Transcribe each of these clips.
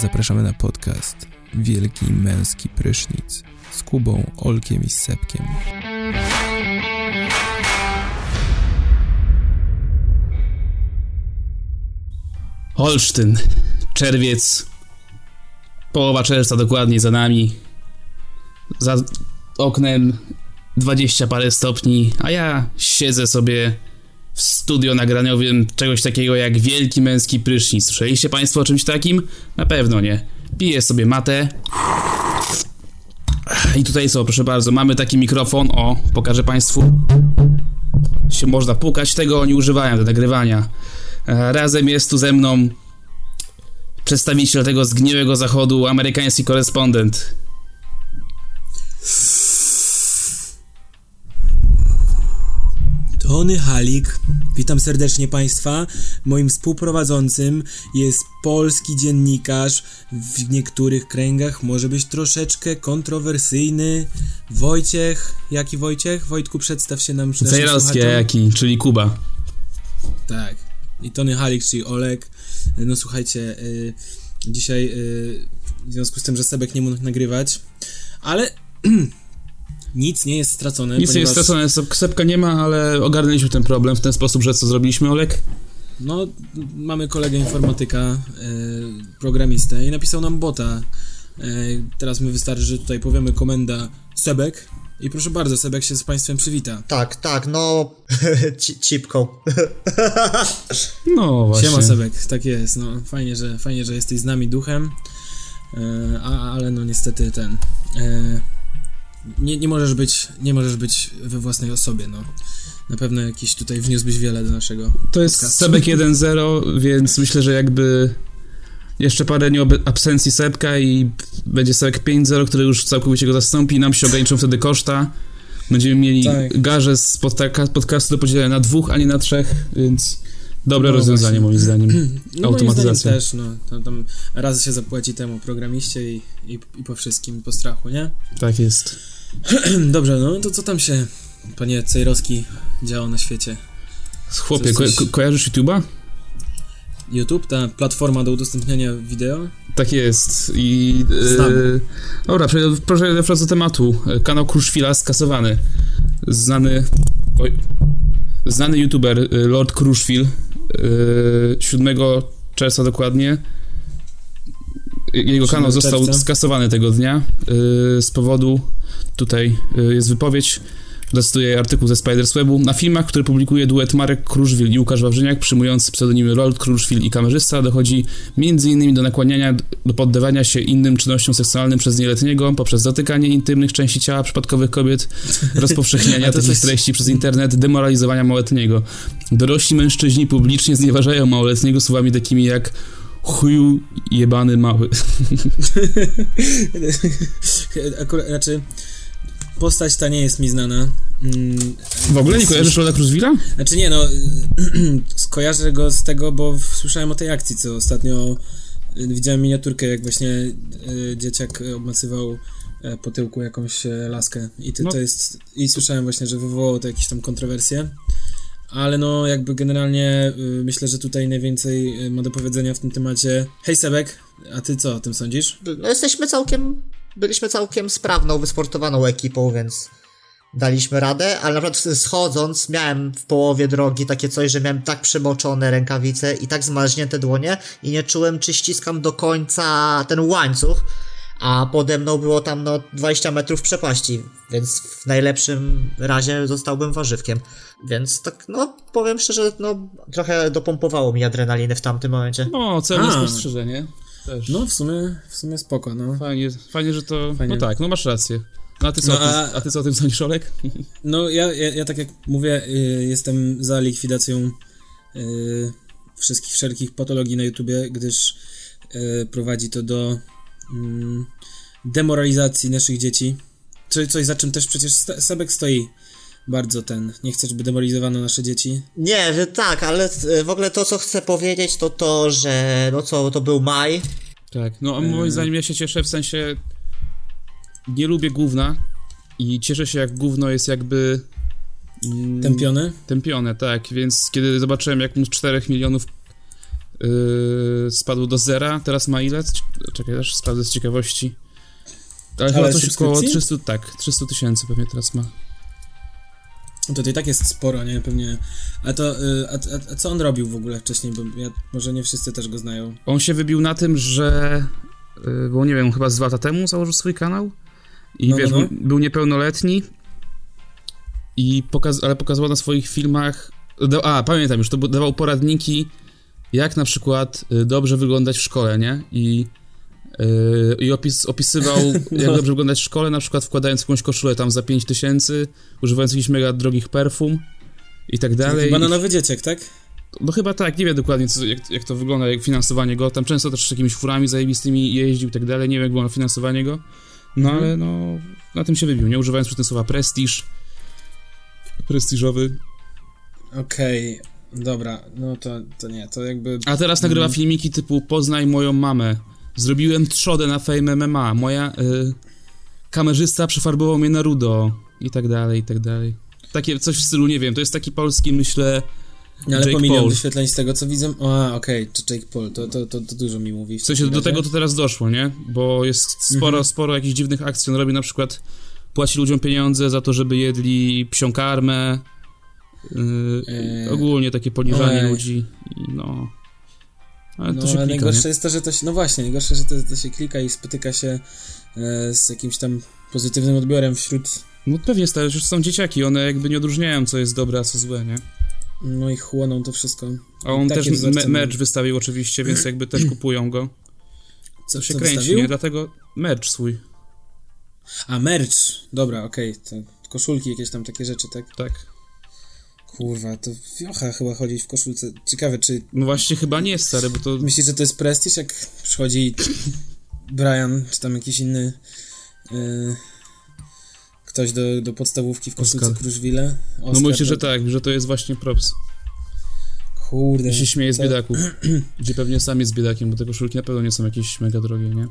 Zapraszamy na podcast Wielki Męski Prysznic z Kubą, Olkiem i Sepkiem. Olsztyn, czerwiec, połowa czerwca dokładnie za nami. Za oknem 20 parę stopni, a ja siedzę sobie w studio nagraniowym czegoś takiego jak wielki męski prysznic. Słyszeliście Państwo o czymś takim? Na pewno nie. Piję sobie matę. I tutaj co, proszę bardzo, mamy taki mikrofon, o, pokażę Państwu. Się można pukać, tego nie używają do nagrywania. E, Razem jest tu ze mną przedstawiciel tego zgniłego zachodu, amerykański korespondent. Tony Halik. Witam serdecznie Państwa. Moim współprowadzącym jest polski dziennikarz. W niektórych kręgach może być troszeczkę kontrowersyjny. Wojciech. Jaki Wojciech? Wojtku, przedstaw się nam Zajrowski, jaki, czyli Kuba. Tak. I Tony Halik, czyli Olek. No słuchajcie, y, dzisiaj y, w związku z tym, że Sebek nie mógł nagrywać, ale nic nie jest stracone. Nic nie jest stracone, sep- sepka nie ma, ale ogarnęliśmy ten problem w ten sposób, że co zrobiliśmy, Olek? No, mamy kolegę informatyka, e, programistę i napisał nam bota. E, teraz my wystarczy, że tutaj powiemy komenda Sebek i proszę bardzo, Sebek się z Państwem przywita. Tak, tak, no ci- cipką. No właśnie. Siema Sebek, tak jest, no fajnie, że, fajnie, że jesteś z nami duchem, e, a, ale no niestety ten... E, nie, nie możesz być, nie możesz być we własnej osobie, no. Na pewno jakiś tutaj wniósłbyś wiele do naszego To jest podcastu. Sebek 1.0, więc myślę, że jakby jeszcze parę dni absencji Sebka i będzie Sebek 5.0, który już całkowicie go zastąpi. Nam się ograniczą wtedy koszta. Będziemy mieli Tak. garze z podca- podcastu do podzielenia na dwóch, a nie na trzech, więc dobre No rozwiązanie właśnie. moim zdaniem. No moim zdaniem Automatyzacja. też, no. Tam, raz się zapłaci temu programiście i, i, i po wszystkim, po strachu, nie? Tak jest. Dobrze, no to co tam się, panie Cejrowski, działo na świecie? Chłopie, Coś- ko- ko- kojarzysz YouTube'a? YouTube, ta platforma do udostępniania wideo? Tak jest. I. Znam. E, dobra, przejdę- proszę do tematu. Kanał Kruszwila skasowany. Znany. Oj, znany youtuber e, Lord Kruszwil. E, 7 czerwca dokładnie. Jego 7 kanał został skasowany tego dnia e, z powodu. Tutaj e, jest wypowiedź. Zacytuję artykuł ze Spiders Webu. Na filmach, które publikuje duet Marek Kruszwil i Łukasz Wawrzyniak, przyjmujący pseudonimy Lord Kruszwil i kamerzysta, dochodzi m.in. do nakłaniania do poddawania się innym czynnościom seksualnym przez nieletniego poprzez dotykanie intymnych części ciała przypadkowych kobiet, rozpowszechniania takich coś- treści przez internet, demoralizowania małoletniego. Dorośli mężczyźni publicznie znieważają małoletniego słowami takimi jak chuju jebany mały. Akurat, znaczy, postać ta nie jest mi znana. Mm, W ogóle nie kojarzysz Lorda Kruszwila? Znaczy nie, no, skojarzę go z tego, bo słyszałem o tej akcji, co ostatnio y, widziałem miniaturkę, jak właśnie y, dzieciak obmacywał e, po tyłku jakąś e, laskę i ty, No. to jest, i słyszałem właśnie, że wywołało to jakieś tam kontrowersje, ale no jakby generalnie y, myślę, że tutaj najwięcej y, ma do powiedzenia w tym temacie. Hej Sebek, a ty co o tym sądzisz? No jesteśmy całkiem, byliśmy całkiem sprawną, wysportowaną ekipą, więc daliśmy radę, ale naprawdę schodząc miałem w połowie drogi takie coś, że miałem tak przemoczone rękawice i tak zmarznięte dłonie i nie czułem, czy ściskam do końca ten łańcuch, a pode mną było tam no 20 metrów przepaści, więc w najlepszym razie zostałbym warzywkiem. Więc tak, no powiem szczerze, no trochę dopompowało mi adrenaliny w tamtym momencie. No, celne spostrzeżenie. Też. No w sumie, w sumie spoko, no. Fajnie, fajnie, że to. Fajnie. No tak, no masz rację. No a ty co, No, a... Ty, a- ty co o tym sądzisz, Olek? No, ja, ja, ja tak jak mówię, y, jestem za likwidacją y, wszystkich wszelkich patologii na YouTubie, gdyż y, prowadzi to do mm, demoralizacji naszych dzieci. Co, coś za czym też przecież Sebek stoi bardzo ten. Nie chce, żeby demoralizowano nasze dzieci. Nie, że tak, ale e, w ogóle to, co chcę powiedzieć, to to, że no co, to był maj. Tak, no a moim zdaniem ja się cieszę, w sensie nie lubię gówna i cieszę się jak gówno jest jakby Mm, Tępiony? Tępione, tak, więc kiedy zobaczyłem, jak mu z 4 milionów yy, spadł do zera, teraz ma ile? Czekaj, też sprawdzę z ciekawości. Ale, Ale chyba coś około subskrypcji? 300, tak, 300 tysięcy pewnie teraz ma. To i tak jest sporo, nie? Pewnie. A to, y, a, a, a co on robił w ogóle wcześniej? Bo ja, może nie wszyscy też go znają. On się wybił na tym, że, yy, bo nie wiem, chyba z dwa lata temu założył swój kanał i No, wiesz, no, no. Był, niepełnoletni i pokaz, ale pokazywał na swoich filmach, a pamiętam już, to dawał poradniki, jak na przykład y, dobrze wyglądać w szkole, nie? I Yy, I opis, opisywał, jak No. dobrze wyglądać w szkole, na przykład wkładając jakąś koszulę tam za 5 tysięcy, używając jakichś mega drogich perfum i tak dalej. Bananowy dzieciak, tak? No chyba tak, nie wiem dokładnie co, jak, jak to wygląda, jak finansowanie go. Tam często też z jakimiś furami zajebistymi jeździł i tak dalej, nie wiem jak wygląda finansowanie go. No Mhm. ale no, na tym się wybił, nie używając przy tym słowa prestiż, prestiżowy. Okej, dobra, no to, to nie, to jakby... A teraz nagrywa Mhm. filmiki typu Poznaj moją mamę. Zrobiłem trzodę na Fame MMA. Moja y, kamerzysta przefarbował mnie na rudo. I tak dalej, i tak dalej. Takie coś w stylu, nie wiem, to jest taki polski, myślę... No, ale Jake po milion wyświetleń z tego co widzę... O, a, okej, to Jake Paul, to, to, to, to dużo mi mówi. W sensie do tego to teraz doszło, nie? Bo jest sporo, Mhm. sporo jakichś dziwnych akcji. On robi na przykład, płaci ludziom pieniądze za to, żeby jedli psią karmę. Yy, Eee. ogólnie takie poniżanie Ojej. ludzi. I no... Ale No, to się ale klika, nie? najgorsze jest to, że to się... No właśnie, najgorsze, że to, to się klika i spotyka się e, z jakimś tam pozytywnym odbiorem wśród... No pewnie, stary, że są dzieciaki, one jakby nie odróżniają, co jest dobre, a co złe, nie? No i chłoną to wszystko. A on Takie też me- merch wystawił oczywiście, więc jakby też kupują go. Co, się co kręci, wystawił? nie? Dlatego merch swój, A, merch! Dobra, okej, to koszulki, jakieś tam takie rzeczy, tak? tak. Kurwa, to wiocha chyba chodzić w koszulce. Ciekawe, czy No właśnie chyba nie, stary, bo to... myślisz, że to jest prestiż, jak przychodzi Brian, czy tam jakiś inny yy, ktoś do, do podstawówki w koszulce. Kruszwile? No myślę, że tak, że to jest właśnie props. Kurde. Ja się śmieję z to- biedaków, gdzie pewnie sam jest biedakiem, bo te koszulki na pewno nie są jakieś mega drogie, nie?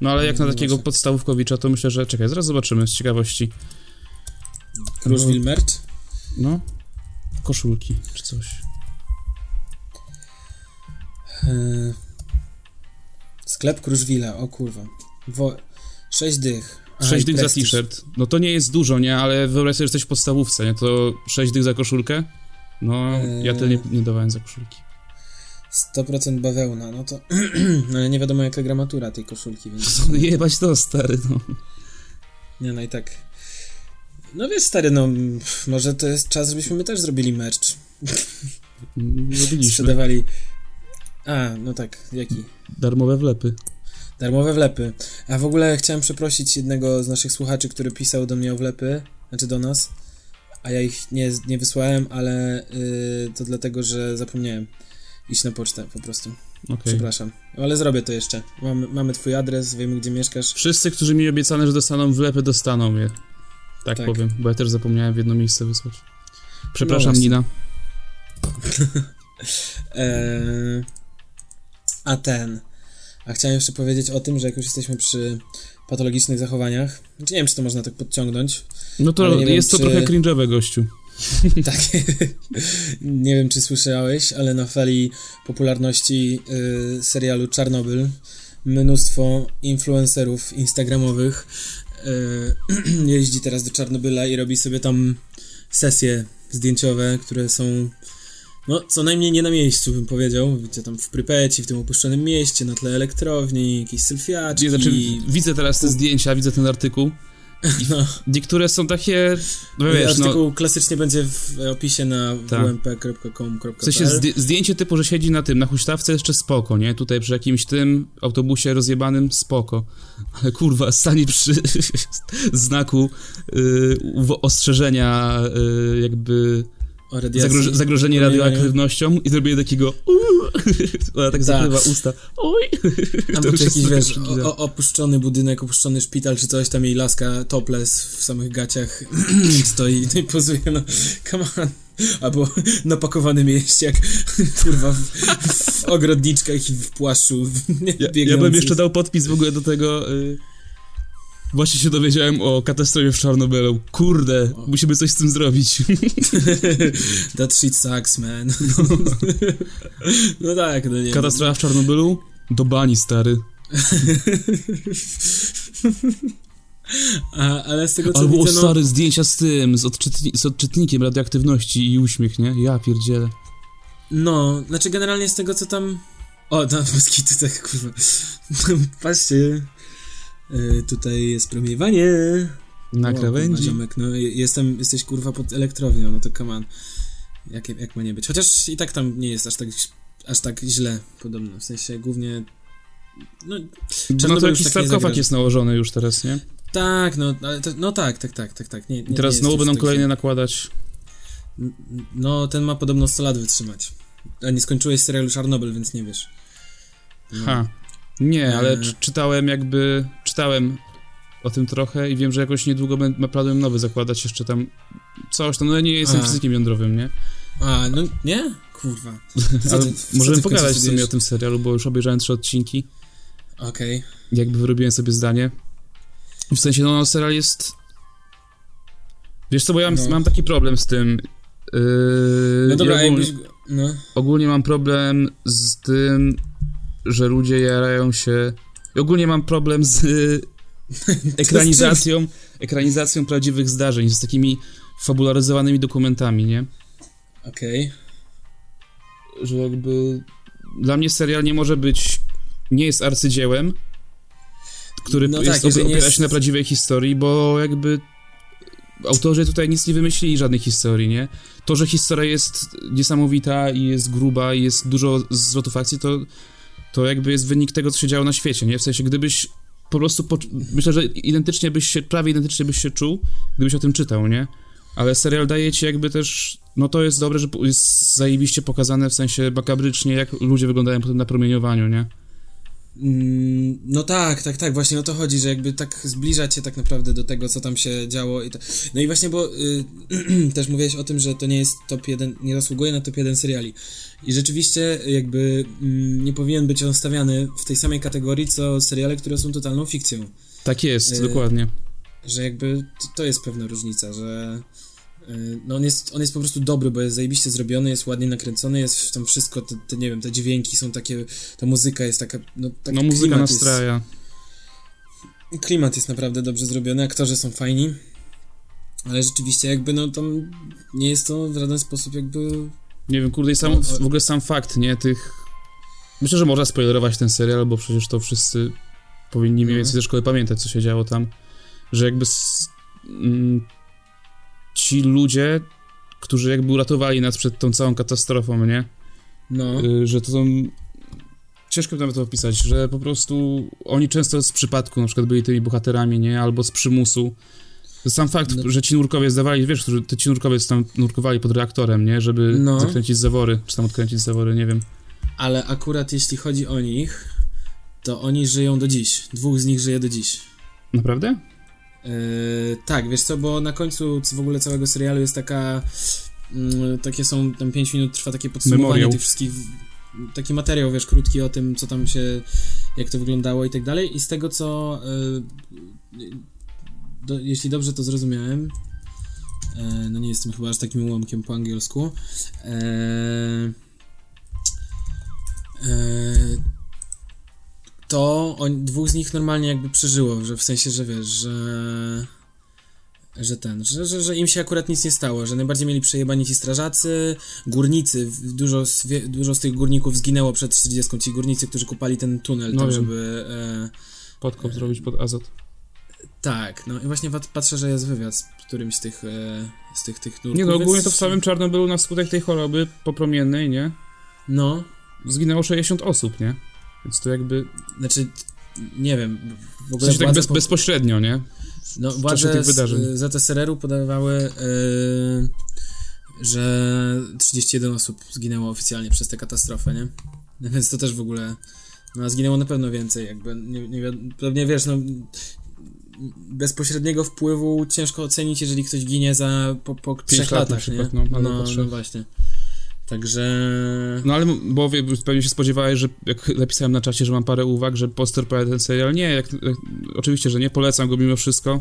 No ale jak na No takiego właśnie. podstawówkowicza, to myślę, że... Czekaj, zaraz zobaczymy z ciekawości. Kruszwil merch? No, koszulki czy coś. Yy, sklep Kruszwila, o kurwa. Wo- sześć dych. Aha, 6 i dych za prestiż. t-shirt. No to nie jest dużo, nie? Ale wyobraź sobie, że jesteś w podstawówce, nie? To 6 dych za koszulkę? No, ja tyle nie, nie dawałem za koszulki. 100% bawełna, no to... no ale nie wiadomo jaka gramatura tej koszulki, więc... Jebać to, stary, no. Nie, no i tak... No wiesz, stary, no może to jest czas, żebyśmy my też zrobili merch. Robiliśmy. Sprzedawali... A, no tak, jaki? Darmowe wlepy. Darmowe wlepy. A w ogóle chciałem przeprosić jednego z naszych słuchaczy, który pisał do mnie o wlepy, znaczy do nas, a ja ich nie, nie wysłałem, ale y, to dlatego, że zapomniałem iść na pocztę po prostu. Okej. Przepraszam. Ale zrobię to jeszcze. Mamy, mamy twój adres, wiemy gdzie mieszkasz. Wszyscy, którzy mi obiecane, że dostaną wlepy, dostaną je. Tak, Tak. powiem, bo ja też zapomniałem w jedno miejsce wysłać. Przepraszam, właśnie. Nina. Eee, a ten. A chciałem jeszcze powiedzieć o tym, że jak już jesteśmy przy patologicznych zachowaniach, znaczy nie wiem, czy to można tak podciągnąć, No to nie wiem, jest to czy- trochę cringe'owe, gościu. Tak. nie wiem, czy słyszałeś, ale na fali popularności y, serialu Czarnobyl mnóstwo influencerów instagramowych jeździ teraz do Czarnobyla i robi sobie tam sesje zdjęciowe, które są no, co najmniej nie na miejscu, bym powiedział. Widzicie, tam w Prypeci, w tym opuszczonym mieście, na tle elektrowni, jakieś selfiaczki. Nie, znaczy, widzę teraz te zdjęcia, widzę ten artykuł. No, Niektóre są takie, no wiesz, no, artykuł klasycznie będzie w opisie na Tak. wmp.com.pl w sensie zdję- zdjęcie typu, że siedzi na tym, na huśtawce jeszcze spoko, nie? Tutaj przy jakimś tym autobusie rozjebanym spoko. Ale kurwa, stanie przy znaku y, ostrzeżenia y, jakby. Zagroż- zagrożenie radioaktywnością i zrobię takiego ona tak zakrywa usta. Oj! Albo czy jakiś, wiesz, o, opuszczony budynek, opuszczony szpital, czy coś, tam jej laska topless w samych gaciach stoi i pozuje, no, come on. Albo napakowanym jeść jak, kurwa, w, w ogrodniczkach i w płaszczu Ja, ja bym jeszcze dał podpis w ogóle do tego. Y, Właśnie się dowiedziałem o katastrofie w Czarnobylu. Kurde, musimy coś z tym zrobić. That shit sucks, man. no tak, no nie. Katastrofa w Czarnobylu? Do bani, stary. A, ale z tego co Albo widzę, no... stare zdjęcia z tym, z, odczytni- z odczytnikiem radioaktywności i uśmiech, nie? Ja pierdzielę. No, znaczy generalnie z tego co tam... O, tam bez kitu, tak kurwa. Patrzcie. E, tutaj jest promieniowanie. Na krawędzi. Ziomek, no je- jestem, jesteś kurwa pod elektrownią, no to come on. Jak, jak ma nie być? Chociaż i tak tam nie jest aż tak, aż tak źle podobno. W sensie głównie... No, No to jakiś tak sarkofag jest nałożony już teraz, nie? tak, no, ale to, no tak, tak, tak, tak, tak. Nie, nie, I teraz znowu będą tak kolejne nakładać. No, ten ma podobno 100 lat wytrzymać. A nie skończyłeś serialu Czarnobyl, więc nie wiesz. No. Ha. Nie, ale czy- czytałem jakby, czytałem o tym trochę i wiem, że jakoś niedługo będę planują nowy zakładać jeszcze tam coś tam, no ja nie jestem A. fizykiem jądrowym, nie? A, no nie? Kurwa. Co ty- co możemy pogadać w sumie o tym serialu, bo już obejrzałem trzy odcinki, Okej. jakby wyrobiłem sobie zdanie. W sensie, no, serial jest... Wiesz co, bo ja mam, No. mam taki problem z tym. Yy, No dobra, ja ogólnie, jakbyś... No. ogólnie mam problem z tym, że ludzie jarają się... Ogólnie mam problem z ekranizacją, ekranizacją prawdziwych zdarzeń, z takimi fabularyzowanymi dokumentami, nie? Okej. Że jakby dla mnie serial nie może być, nie jest arcydziełem, który No jest, tak, opiera jest- się na prawdziwej historii, bo jakby autorzy tutaj nic nie wymyślili, żadnej historii, nie? To, że historia jest niesamowita i jest gruba i jest dużo zwrotów akcji, to, to jakby jest wynik tego, co się działo na świecie, nie? W sensie, gdybyś po prostu, poczu- myślę, że identycznie byś się, prawie identycznie byś się czuł, gdybyś o tym czytał, nie? Ale serial daje ci jakby też, no to jest dobre, że jest zajebiście pokazane w sensie makabrycznie, jak ludzie wyglądają potem na promieniowaniu, nie? Mm, No tak, tak, tak, właśnie o to chodzi, że jakby tak zbliża cię tak naprawdę do tego, co tam się działo i to... No i właśnie, bo y, też mówiłeś o tym, że to nie jest top 1, nie zasługuje na top 1 seriali. I rzeczywiście jakby mm, nie powinien być on stawiany w tej samej kategorii, co seriale, które są totalną fikcją. Tak jest, Y, dokładnie. Że jakby to, to jest pewna różnica, że y, no on jest, on jest po prostu dobry, bo jest zajebiście zrobiony, jest ładnie nakręcony, jest tam wszystko, te, te nie wiem, te dźwięki są takie, ta muzyka jest taka, no, tak No muzyka jest- nastraja. klimat jest naprawdę dobrze zrobiony, aktorzy są fajni, ale rzeczywiście jakby no tam nie jest to w żaden sposób jakby... Nie wiem, kurde, i sam, No, w ogóle sam fakt, nie, tych... Myślę, że można spoilerować ten serial, bo przecież to wszyscy powinni mniej więcej ze szkoły pamiętać, co się działo tam. Że jakby s, mm, ci ludzie, którzy jakby uratowali nas przed tą całą katastrofą, nie? No, Y, że to są... Ciężko nawet to opisać, że po prostu oni często z przypadku na przykład byli tymi bohaterami, nie? Albo z przymusu. Sam fakt, No. że ci nurkowie zdawali, wiesz, którzy te ci nurkowie tam nurkowali pod reaktorem, nie? Żeby No. zakręcić zawory, czy tam odkręcić zawory, nie wiem. ale akurat jeśli chodzi o nich, to oni żyją do dziś. Dwóch z nich żyje do dziś. Naprawdę? Yy, tak, wiesz co, bo na końcu w ogóle całego serialu jest taka. mm, takie są, tam 5 minut trwa takie podsumowanie Memoriał. tych wszystkich. Taki materiał, wiesz, krótki o tym, co tam się. jak to wyglądało i tak dalej. I z tego co. yy, do, jeśli dobrze to zrozumiałem. e, no nie jestem chyba aż takim ułomkiem po angielsku. E, e, to on, dwóch z nich normalnie jakby przeżyło, że w sensie, że wiesz, że że ten, że, że, że im się akurat nic nie stało, że najbardziej mieli przejebani ci strażacy, górnicy, dużo z, dużo z tych górników zginęło przed 40, ci górnicy, którzy kupali ten tunel, No tam, żeby... E, Podkop zrobić pod azot. tak, no i właśnie pat- patrzę, że jest wywiad z którymś z tych, e, z tych, tych nurków, Nie no, ogólnie to w samym Czarnobylu na skutek tej choroby popromiennej, nie? No, Zginęło 60 osób, nie? Więc to jakby... znaczy, nie wiem, w W ogóle sensie tak bez, po- bezpośrednio, nie? No, czasie władze tych z- wydarzeń. ZSRR-u podawały, yy, że 31 osób zginęło oficjalnie przez tę katastrofę, nie? No Więc to też w ogóle. No, a zginęło na pewno więcej, jakby. Nie, nie, pewnie wiesz, no. Bezpośredniego wpływu ciężko ocenić, jeżeli ktoś ginie za po, po trzech lat latach, nie? no, no, no właśnie. Także... No ale, bo wie- pewnie się spodziewałeś, że jak napisałem na czacie, że mam parę uwag, że poster ten serial. Nie, jak, jak, oczywiście, że nie, polecam go mimo wszystko.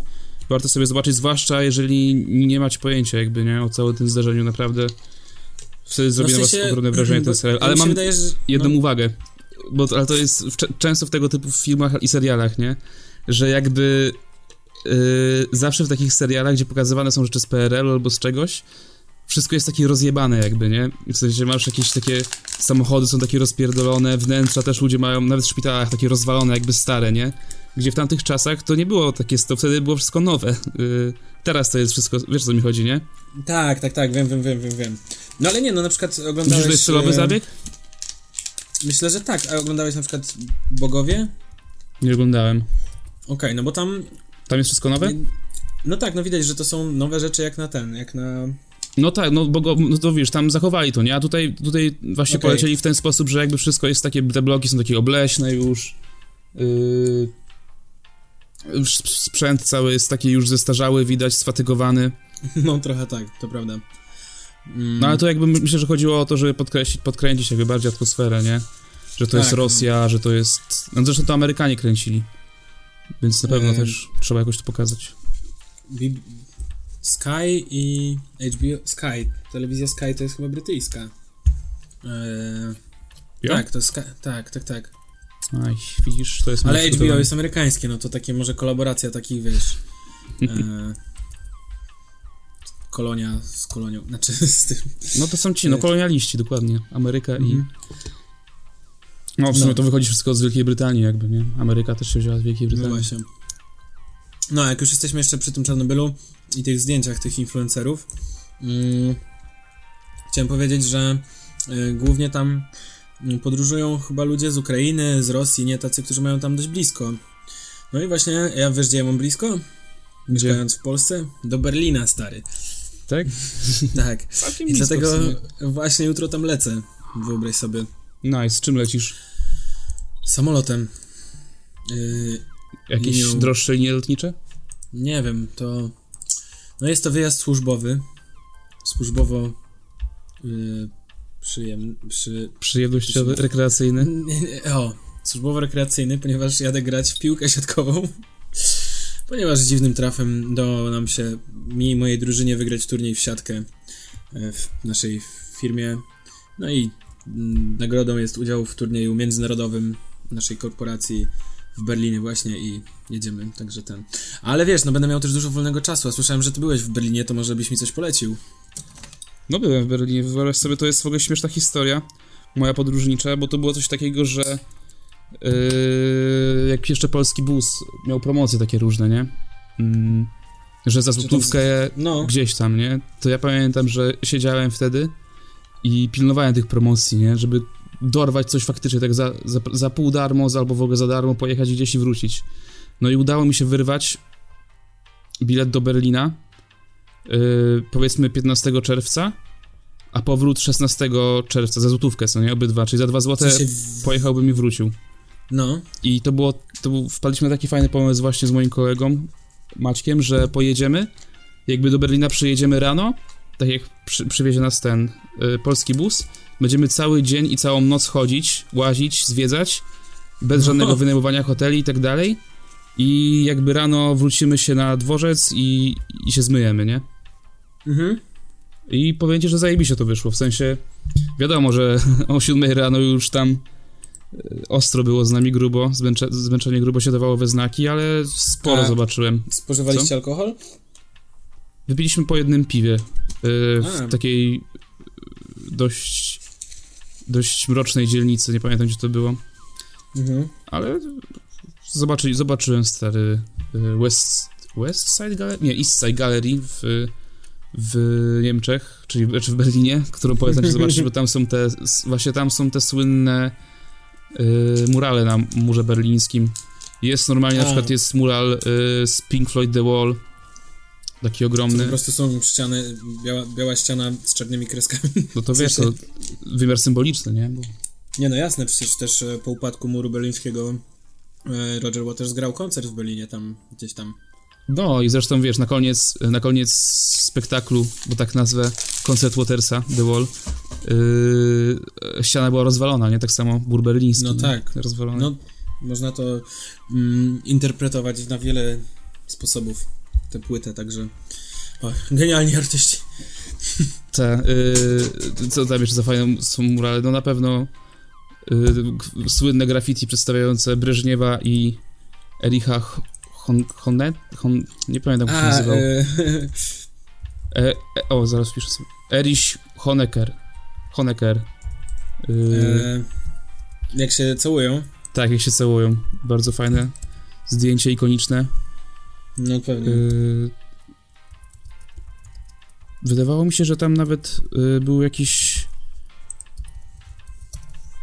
Warto sobie zobaczyć, zwłaszcza jeżeli nie macie pojęcia jakby, nie, o całym tym zdarzeniu, naprawdę. Wtedy zrobi No w na was ogromne wrażenie ten serial. Ale mam wydaje, że, jedną no, uwagę, bo ale to jest w, często w tego typu filmach i serialach, nie? Że jakby yy, zawsze w takich serialach, gdzie pokazywane są rzeczy z PRL albo z czegoś, wszystko jest takie rozjebane jakby, nie? W sensie masz jakieś takie samochody są takie rozpierdolone, wnętrza też ludzie mają, nawet w szpitalach takie rozwalone, jakby stare, nie? Gdzie w tamtych czasach to nie było takie, to wtedy było wszystko nowe. Yy, teraz to jest wszystko, wiesz o co mi chodzi, nie? Tak, tak, tak, wiem, wiem, wiem, wiem, wiem. No ale nie, no na przykład oglądałeś... Myślisz, że jest celowy e, zabieg? Myślę, że tak. A oglądałeś na przykład Bogowie? Nie oglądałem. Okej, no bo tam... Tam jest wszystko nowe? No tak, no widać, że to są nowe rzeczy jak na ten, jak na... No tak, no bo go, no to wiesz, tam zachowali to, nie? A tutaj, tutaj właśnie Okej. polecieli w ten sposób, że jakby wszystko jest takie, te bloki są takie obleśne już. Yy, sprzęt cały jest taki już zestarzały, widać, sfatygowany. No trochę tak, to prawda. Mm, No ale to jakby my- myślę, że chodziło o to, żeby podkreślić, podkręcić jakby bardziej atmosferę, nie? Że to jest Tak, Rosja, że to jest... No zresztą to Amerykanie kręcili. Więc na pewno Em. też trzeba jakoś to pokazać. Bi- Sky i HBO... Sky, telewizja Sky to jest chyba brytyjska. Eee, tak, to Sky, tak, tak, tak. Aj, widzisz, to jest... Ale HBO jest amerykańskie, no to takie może kolaboracja takich, wiesz... eee, kolonia z kolonią, znaczy z tym... No to są ci, no kolonialiści, dokładnie. Ameryka i... Mhm. No w sumie No. to wychodzi wszystko z Wielkiej Brytanii jakby, nie? Ameryka też się wzięła z Wielkiej No Brytanii. właśnie. No, jak już jesteśmy jeszcze przy tym Czarnobylu i tych zdjęciach tych influencerów, mm, chciałem powiedzieć, że y, głównie tam mm, podróżują chyba ludzie z Ukrainy, z Rosji, nie tacy, którzy mają tam dość blisko. No i właśnie, ja wiesz, gdzie ja mam blisko? Gdzie? Mieszkając w Polsce? Do Berlina, stary. Tak? Tak. I dlatego właśnie jutro tam lecę. Wyobraź sobie. Nice, czym lecisz? Samolotem. Yy, Jakieś Linią- droższe linie lotnicze? Nie wiem, to. No jest to wyjazd służbowy. Służbowo. Yy, przyjem, przy. Przyjemnościowy, rekreacyjny? Nie, nie, o, służbowo-rekreacyjny, ponieważ jadę grać w piłkę siatkową. Ponieważ dziwnym trafem udało nam się, mi i mojej drużynie, wygrać turniej w siatkę e, w naszej firmie. No i mm, nagrodą jest udział w turnieju międzynarodowym naszej korporacji w Berlinie właśnie i jedziemy, także ten. Ale wiesz, no będę miał też dużo wolnego czasu, a słyszałem, że ty byłeś w Berlinie, to może byś mi coś polecił. No byłem w Berlinie, wyobraź sobie, to jest w ogóle śmieszna historia, moja podróżnicza, bo to było coś takiego, że yy, jak jeszcze polski bus miał promocje takie różne, nie? Mm, że za złotówkę No, gdzieś tam, nie? To ja pamiętam, że siedziałem wtedy i pilnowałem tych promocji, nie? Żeby dorwać coś faktycznie, tak za, za, za pół darmo, za- albo w ogóle za darmo, pojechać gdzieś i wrócić. No i udało mi się wyrwać bilet do Berlina, yy, powiedzmy 15 czerwca, a powrót 16 czerwca, za złotówkę, co nie? Obydwa, czyli za dwa złote w- pojechałbym i wrócił. no, I to było, to był, wpadliśmy na taki fajny pomysł właśnie z moim kolegą Maćkiem, że pojedziemy, jakby do Berlina przyjedziemy rano, tak jak przy, przywiezie nas ten y, polski bus, będziemy cały dzień i całą noc chodzić, łazić, zwiedzać, bez No. żadnego wynajmowania hoteli i tak dalej. I jakby rano wrócimy się na dworzec i, i się zmyjemy, nie? mhm. I powiem ci, że zajebiście to wyszło, w sensie wiadomo, że o 7 rano już tam e, ostro było z nami grubo, zmęcze, zmęczenie grubo się dawało we znaki, ale sporo A- zobaczyłem. Spożywaliście Co? alkohol? Wypiliśmy po jednym piwie e, w takiej dość dość mrocznej dzielnicy, nie pamiętam gdzie to było, Mhm. ale zobaczy, zobaczyłem stary e, West, West Side Gallery? Nie, East Side Gallery w, w Niemczech, czyli znaczy w Berlinie, którą polecam ci zobaczyć, bo tam są te, właśnie tam są te słynne y, murale na murze berlińskim. Jest normalnie, na A. przykład jest mural y, z Pink Floyd The Wall, taki To ogromny. po prostu są ściany, biała, biała ściana z czarnymi kreskami. No to wiesz, to wymiar symboliczny, nie? Bo Nie no jasne, przecież też e, po upadku muru berlińskiego e, Roger Waters grał koncert w Berlinie tam, gdzieś tam. No i zresztą wiesz, na koniec, na koniec spektaklu, bo tak nazwę, koncert Watersa, The Wall, yy, ściana była rozwalona, nie? Tak samo bur berliński. No tak. Rozwalony. No, można to mm, interpretować na wiele sposobów, tę płytę, także o, genialni artyści. Te, yy, co tam jeszcze za fajne są murale? No na pewno yy, słynne graffiti przedstawiające Breżniewa i Ericha Hon, Honet? Hon, nie pamiętam, jak się nazywał. e, E, e, o, zaraz piszę sobie. Erich Honecker. Honecker. Yy, e, jak się całują, Tak, jak się całują. Bardzo fajne zdjęcie ikoniczne. No pewnie. Yy, wydawało mi się, że tam nawet yy, był jakiś.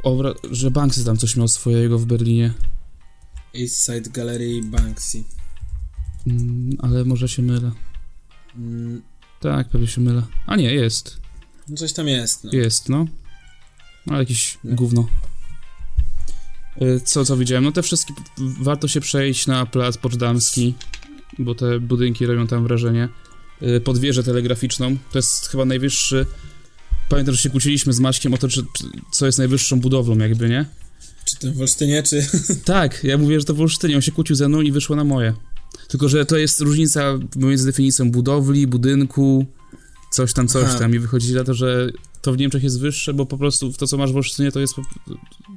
Obra- że Banksy tam coś miał swojego w Berlinie. East Side Gallery Banksy. Mm, ale może się mylę. Mm, Tak, pewnie się mylę. A nie, jest. no coś tam jest, no. Jest, no. Ale jakieś No. gówno. Y, Co, co widziałem? No te wszystkie, warto się przejść na plac Poczdamski, bo te budynki robią tam wrażenie. Y, Pod wieżę telegraficzną, to jest chyba najwyższy... Pamiętam, że się kłóciliśmy z Maćkiem o to, czy, co jest najwyższą budowlą jakby, nie? Czy to w Olsztynie, czy... Tak, ja mówię, że to w Olsztynie, on się kłócił ze mną i wyszło na moje. Tylko, że to jest różnica między definicją budowli, budynku, coś tam, coś Aha. tam i wychodzi na to, że to w Niemczech jest wyższe, bo po prostu to, co masz w Olsztynie, to jest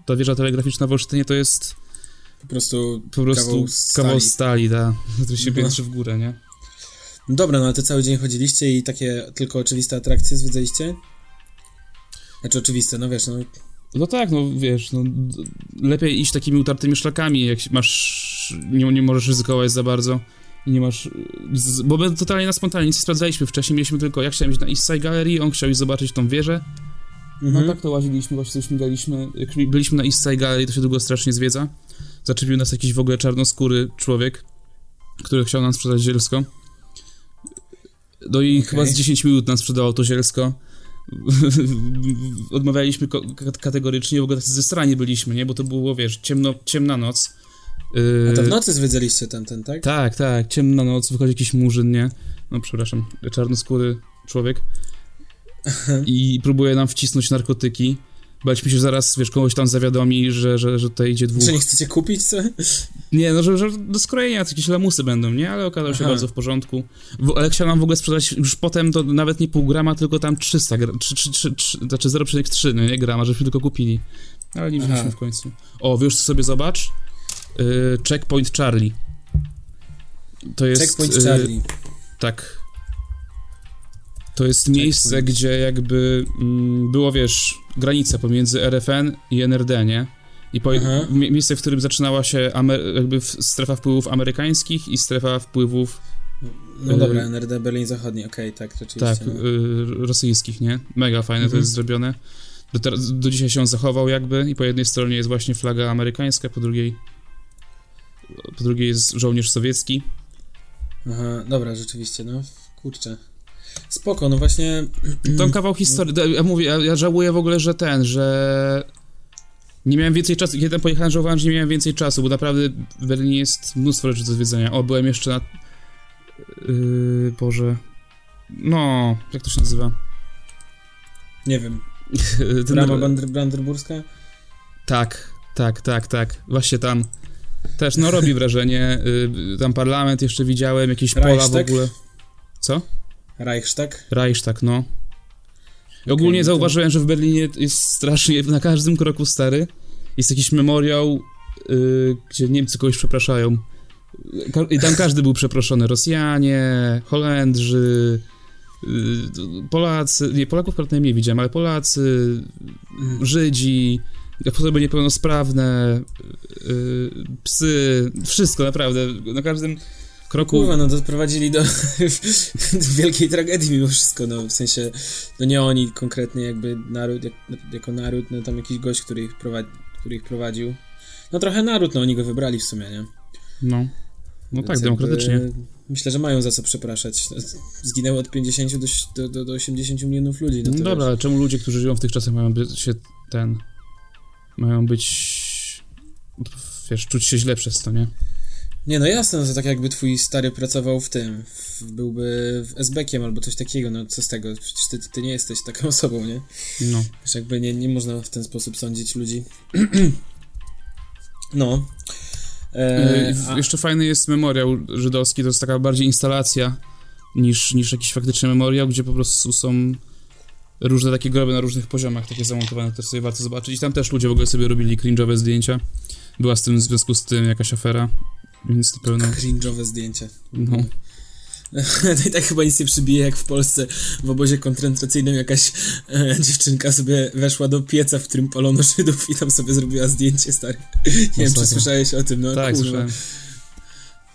ta wieża telegraficzna w Olsztynie to jest Po prostu po prostu Kawał kawał stali. stali, da, który się No. piętrzy w górę, nie? No dobra, no ale to cały dzień chodziliście i takie tylko oczywiste atrakcje zwiedzaliście? Znaczy oczywiste, no wiesz, no No tak, no wiesz, no, lepiej iść takimi utartymi szlakami, jak masz, nie, nie możesz ryzykować za bardzo i nie masz, z- bo my totalnie na spontanie nic nie sprawdzaliśmy wcześniej, mieliśmy tylko, ja chciałem iść na East Side Gallery, on chciał iść zobaczyć tą wieżę, mhm. no tak to łaziliśmy, właśnie coś śmigaliśmy, jak byliśmy na East Side Gallery, to się długo strasznie zwiedza, zaczepił nas jakiś w ogóle czarnoskóry człowiek, który chciał nam sprzedać zielsko, no i Okej. chyba z 10 minut nam sprzedawał to zielsko, odmawialiśmy kategorycznie, w ogóle tacy zestrani byliśmy, nie? Bo to było, wiesz, ciemno, ciemna noc. Yy, A to w nocy zwiedzaliście ten, ten, tak? Tak, tak, ciemna noc, wychodzi jakiś murzyn, nie? No, przepraszam, czarnoskóry człowiek. I próbuje nam wcisnąć narkotyki. Baliśmy się, zaraz, wiesz, kogoś tam zawiadomi, że, że, że tutaj idzie dwóch... Czy nie chcecie kupić, co? Nie, no, że, że do skrojenia jakieś lamusy będą, nie? Ale okazał się Aha. bardzo w porządku. W, ale chciał nam w ogóle sprzedać już potem to nawet nie pół grama, tylko tam 300, gra, 3, 3, 3, 3, znaczy 0,3, no nie grama, żebyśmy tylko kupili. Ale nie wzięliśmy w końcu. O, wiesz co sobie zobacz? Yy, Checkpoint Charlie. To jest... Checkpoint yy, Charlie. tak. To jest miejsce, gdzie jakby mm, było, wiesz, granica pomiędzy RFN i NRD, nie? I po, mie- miejsce, w którym zaczynała się Amer- jakby strefa wpływów amerykańskich i strefa wpływów, No yy, dobra, NRD Berlin Zachodni, okej, tak, rzeczywiście. tak, no. y, rosyjskich, nie? Mega fajne to Mhm. jest zrobione. Do, teraz, do dzisiaj się on zachował jakby i po jednej stronie jest właśnie flaga amerykańska, po drugiej po drugiej jest żołnierz sowiecki. Aha, dobra, rzeczywiście, no, kurczę. Spoko, no właśnie... To kawał historii. Ja mówię, ja, ja żałuję w ogóle, że ten, że nie miałem więcej czasu. Kiedy tam pojechałem, żałowałem, że nie miałem więcej czasu, bo naprawdę w Berlinie jest mnóstwo rzeczy do zwiedzenia. O, byłem jeszcze na... Yy, Boże... No, jak to się nazywa? Nie wiem, Ten- Brama Bandr- Brandenburska? Tak, tak, tak, tak. Właśnie tam. Też, no robi wrażenie. Yy, tam parlament jeszcze widziałem, jakieś pola w Reichstag? ogóle. Co? Reichstag? Reichstag, no. I ogólnie no to- zauważyłem, że w Berlinie jest strasznie, na każdym kroku stary jest jakiś memoriał, yy, gdzie Niemcy kogoś przepraszają. I tam każdy był przeproszony. Rosjanie, Holendrzy, yy, Polacy, nie, Polaków akurat najmniej widziałem, ale Polacy. Żydzi, osoby niepełnosprawne, yy, psy, wszystko naprawdę. Na każdym kroku... Kurwa, no doprowadzili do wielkiej tragedii mimo wszystko, no w sensie, no nie oni konkretnie jakby naród, jak, jako naród, no tam jakiś gość, który ich, prowadzi, który ich prowadził. No trochę naród, no oni go wybrali w sumie, nie? No, no Więc tak, jakby demokratycznie. Myślę, że mają za co przepraszać. Zginęło od 50 do, do, do, do 80 milionów ludzi. No, No dobra, ale czemu ludzie, którzy żyją w tych czasach mają być się ten... Mają być... Wiesz, czuć się źle przez to, nie? Nie, no jasne, to tak jakby twój stary pracował w tym, w, byłby w SB-kiem albo coś takiego, no co z tego, przecież ty, ty nie jesteś taką osobą, nie? No. Wiesz, jakby nie, nie można w ten sposób sądzić ludzi. no. E, E, a, Jeszcze fajny jest memoriał żydowski, to jest taka bardziej instalacja niż, niż jakiś faktyczny memoriał, gdzie po prostu są różne takie groby na różnych poziomach, takie zamontowane, które sobie warto zobaczyć. I tam też ludzie w ogóle sobie robili cringe'owe zdjęcia. Była z tym w związku z tym jakaś afera, więc na pewno... cringe'owe zdjęcie. No. To i tak chyba nic nie przybije, jak w Polsce w obozie koncentracyjnym jakaś e, dziewczynka sobie weszła do pieca, w którym palono Żydów i tam sobie zrobiła zdjęcie, stary. Nie wiem, czy słyszałeś o tym, no tak, kurwa. słyszałem.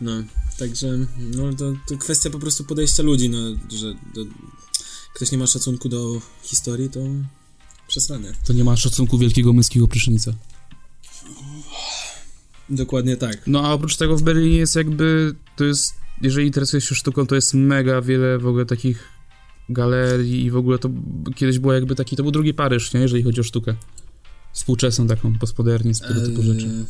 No, także no, to, to kwestia po prostu podejścia ludzi, no, że do, ktoś nie ma szacunku do historii, to przesrane. To nie ma szacunku wielkiego męskiego prysznica. Dokładnie tak. No a oprócz tego w Berlinie jest jakby, to jest, jeżeli interesujesz się sztuką, to jest mega wiele w ogóle takich galerii i w ogóle to kiedyś było jakby taki, to był drugi Paryż, nie, jeżeli chodzi o sztukę. Współczesną taką, postmodernię, tego typu rzeczy. Eee,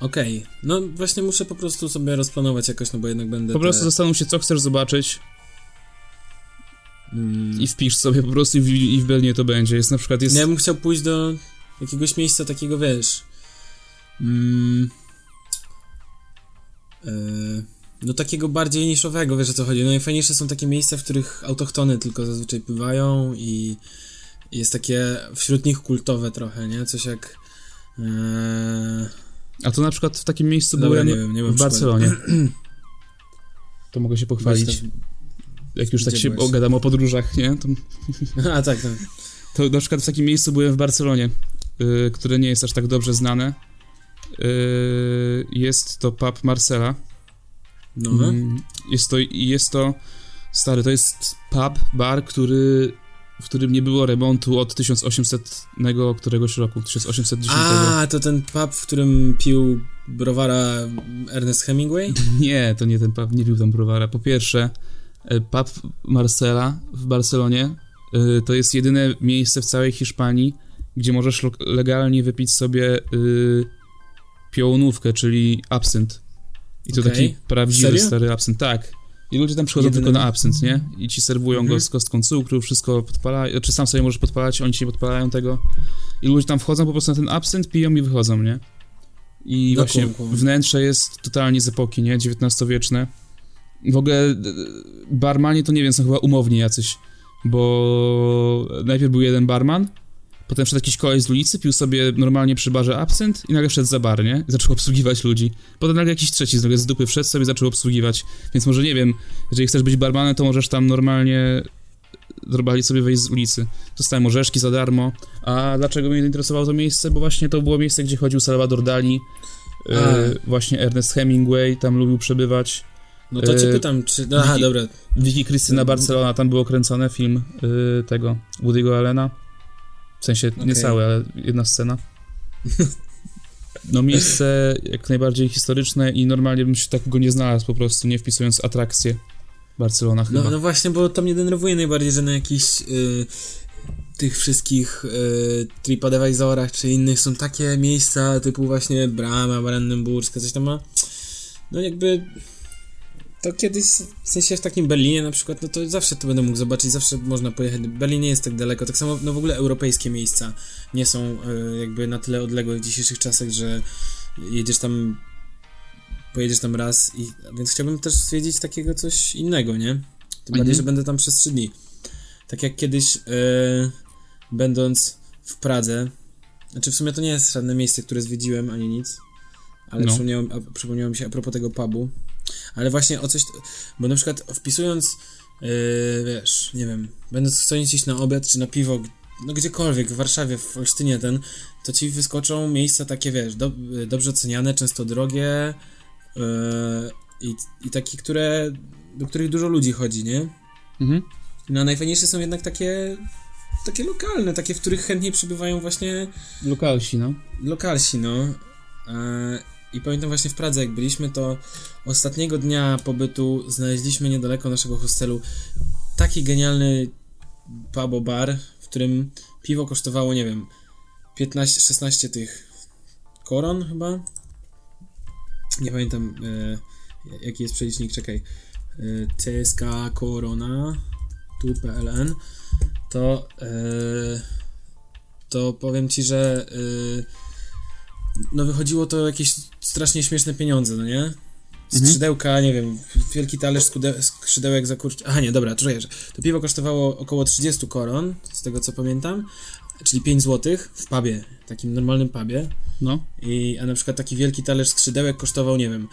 Okej, no właśnie muszę po prostu sobie rozplanować jakoś, no bo jednak będę Po prostu te, zastanów się, co chcesz zobaczyć mm, i wpisz sobie po prostu i w, i w Berlinie to będzie. Jest na przykład, jest... Ja bym chciał pójść do jakiegoś miejsca takiego, wiesz. Mm, e, no takiego bardziej niszowego, wiesz o co chodzi. No najfajniejsze są takie miejsca, w których autochtony tylko zazwyczaj pływają i jest takie wśród nich kultowe trochę, nie? Coś jak. E, A to na przykład w takim miejscu dobra, byłem nie wiem, nie w Barcelonie. To mogę się pochwalić. Jak już tak się byłeś? gadam o podróżach, nie? To A tak, tak. To na przykład w takim miejscu byłem w Barcelonie, y, które nie jest aż tak dobrze znane. Y, jest to pub Marcela. No. Jest to, jest to, stary, to jest pub, bar, który, w którym nie było remontu od 1800 któregoś roku, 1810. A, to ten pub, w którym pił browara Ernest Hemingway? Nie, to nie ten pub, nie pił tam browara. Po pierwsze, e, pub Marcela w Barcelonie e, to jest jedyne miejsce w całej Hiszpanii, gdzie możesz legalnie wypić sobie piołunówkę, czyli absynt. I to Okej. taki prawdziwy, Serio? stary absynt, tak. I ludzie tam przychodzą Jedyny- tylko na absynt, nie? I ci serwują Mhm. go z kostką cukru, wszystko podpalają, czy sam sobie możesz podpalać, oni ci nie podpalają tego. I ludzie tam wchodzą po prostu na ten absynt, piją i wychodzą, nie? I No, właśnie kum, kum. wnętrze jest totalnie z epoki, nie? XIX-wieczne. W ogóle e, barmani to nie wiem, są chyba umowni jacyś, bo najpierw był jeden barman, potem wszedł jakiś koleś z ulicy, pił sobie normalnie przy barze absynt i nagle wszedł za bar, nie? I zaczął obsługiwać ludzi. Potem nagle jakiś trzeci z, z dupy wszedł sobie i zaczął obsługiwać. Więc może nie wiem, jeżeli chcesz być barmanem, to możesz tam normalnie normalnie sobie wejść z ulicy. Dostałem orzeszki za darmo. A dlaczego mnie interesowało to miejsce? Bo właśnie to było miejsce, gdzie chodził Salvador Dali, e, właśnie Ernest Hemingway tam lubił przebywać. No to cię E, pytam, czy... Aha, Wiki- dobra. Wiki Krystyna Barcelona, tam było kręcone film y, tego Woody'ego Allena. W sensie nie Okej. cały, ale jedna scena. No miejsce jak najbardziej historyczne i normalnie bym się tak go nie znalazł po prostu, nie wpisując atrakcje Barcelona chyba. No, no właśnie, bo to mnie denerwuje najbardziej, że na jakichś y, tych wszystkich y, TripAdvisorach czy innych są takie miejsca typu właśnie Brama, Brandenburska, coś tam ma. No jakby to kiedyś, w sensie w takim Berlinie na przykład, no to zawsze to będę mógł zobaczyć, zawsze można pojechać. Berlin nie jest tak daleko, tak samo no w ogóle europejskie miejsca nie są y, jakby na tyle odległe w dzisiejszych czasach, że jedziesz tam pojedziesz tam raz i więc chciałbym też zwiedzić takiego coś innego, nie? Tym bardziej, Mhm. że będę tam przez trzy dni. Tak jak kiedyś e, będąc w Pradze, znaczy w sumie to nie jest żadne miejsce, które zwiedziłem, ani nic, ale No. przypomniało, a, przypomniało mi się a propos tego pubu, ale właśnie o coś, bo na przykład wpisując, e, wiesz, nie wiem, będąc chcąc iść na obiad czy na piwo, no gdziekolwiek, w Warszawie, w Olsztynie ten, to ci wyskoczą miejsca takie, wiesz, do, dobrze oceniane, często drogie yy, i, i takie, które, do których dużo ludzi chodzi, nie? Mhm. No a najfajniejsze są jednak takie, takie lokalne, takie, w których chętniej przybywają właśnie Lokalsi, no. lokalsi, no. I pamiętam właśnie w Pradze, jak byliśmy, to ostatniego dnia pobytu znaleźliśmy niedaleko naszego hostelu taki genialny pubo bar, w którym piwo kosztowało, nie wiem, 15-16 tych koron chyba. nie pamiętam e, jaki jest przelicznik, czekaj, e, CSK Corona, tu PLN, to e, to powiem ci, że e, no wychodziło to jakieś strasznie śmieszne pieniądze, no nie? Skrzydełka, nie wiem, wielki talerz skude- skrzydełek za kurczę. Aha, nie, dobra, że to piwo kosztowało około 30 koron, z tego co pamiętam, czyli 5 zł w pubie, takim normalnym pubie. No. I, a na przykład taki wielki talerz skrzydełek kosztował, nie wiem,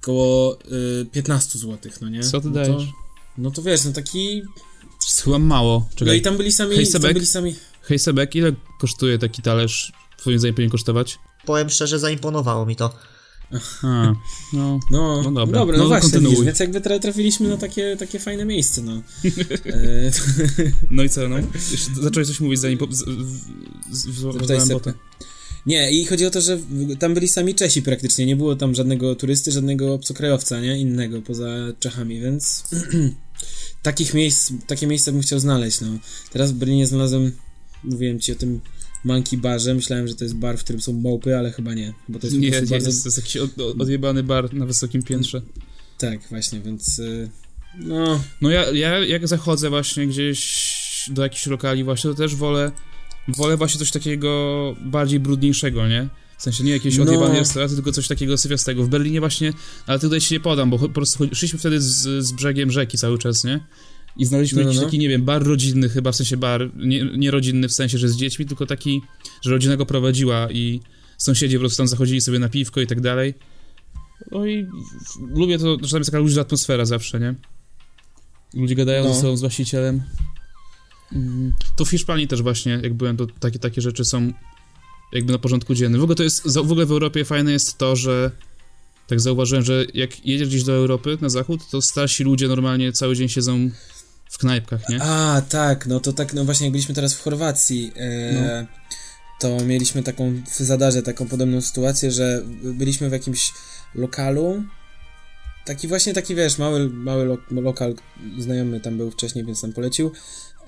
około y, 15 zł, no nie? Co ty no dajesz? To, no to wiesz, no taki... Chyba mało. No Czekaj. i tam byli sami... Hej, Sebek? byli sami... Hej Sebek, ile kosztuje taki talerz? Twoim zdaniem powinien kosztować? Powiem szczerze, zaimponowało mi to. A, no. No, No no dobra. dobra, no, No, właśnie, widzisz, więc jakby tra- trafiliśmy na takie, takie fajne miejsce, no. e, to, No i co, no? Jeszcze zacząłeś coś mówić zanim po, z, z, z, Zapytaj z, Sepka. Nie, i chodzi o to, że tam byli sami Czesi praktycznie, nie było tam żadnego turysty, żadnego obcokrajowca, nie? Innego poza Czechami, więc takich miejsc, takie miejsca bym chciał znaleźć, no. Teraz w Berlinie znalazłem, mówiłem ci o tym Monkey Barze, myślałem, że to jest bar, w którym są małpy, ale chyba nie, bo to jest Nie, nie, bardzo... jest, to jest jakiś od, od- odjebany bar na wysokim piętrze. Tak, właśnie, więc y, no... No ja, ja jak zachodzę właśnie gdzieś do jakichś lokali właśnie, to też wolę wolę właśnie coś takiego bardziej brudniejszego, nie? W sensie nie jakieś No. odjebane restauracje, tylko coś takiego syfiastego. W Berlinie właśnie, ale tutaj się nie podam, bo po prostu szliśmy wtedy z, z brzegiem rzeki cały czas, nie? I znaleźliśmy No, no, jakiś no. taki, nie wiem, bar rodzinny chyba, w sensie bar, nie, nie rodzinny w sensie, że z dziećmi, tylko taki, że rodzina go prowadziła i sąsiedzi po prostu tam zachodzili sobie na piwko i tak dalej. No i lubię to, że tam jest taka luźna atmosfera zawsze, nie? Ludzie gadają No. ze sobą, z właścicielem. Mm, To w Hiszpanii też właśnie, jak byłem, to takie, takie rzeczy są jakby na porządku dziennym. W ogóle to jest, w ogóle w Europie fajne jest to, że tak zauważyłem, że jak jedziesz gdzieś do Europy, na zachód, to starsi ludzie normalnie cały dzień siedzą w knajpkach, nie? A, tak, no to tak, no właśnie jak byliśmy teraz w Chorwacji, e, No. to mieliśmy taką w Zadarze taką podobną sytuację, że byliśmy w jakimś lokalu, taki właśnie taki, wiesz, mały, mały lo, lokal, znajomy tam był wcześniej, więc nam polecił,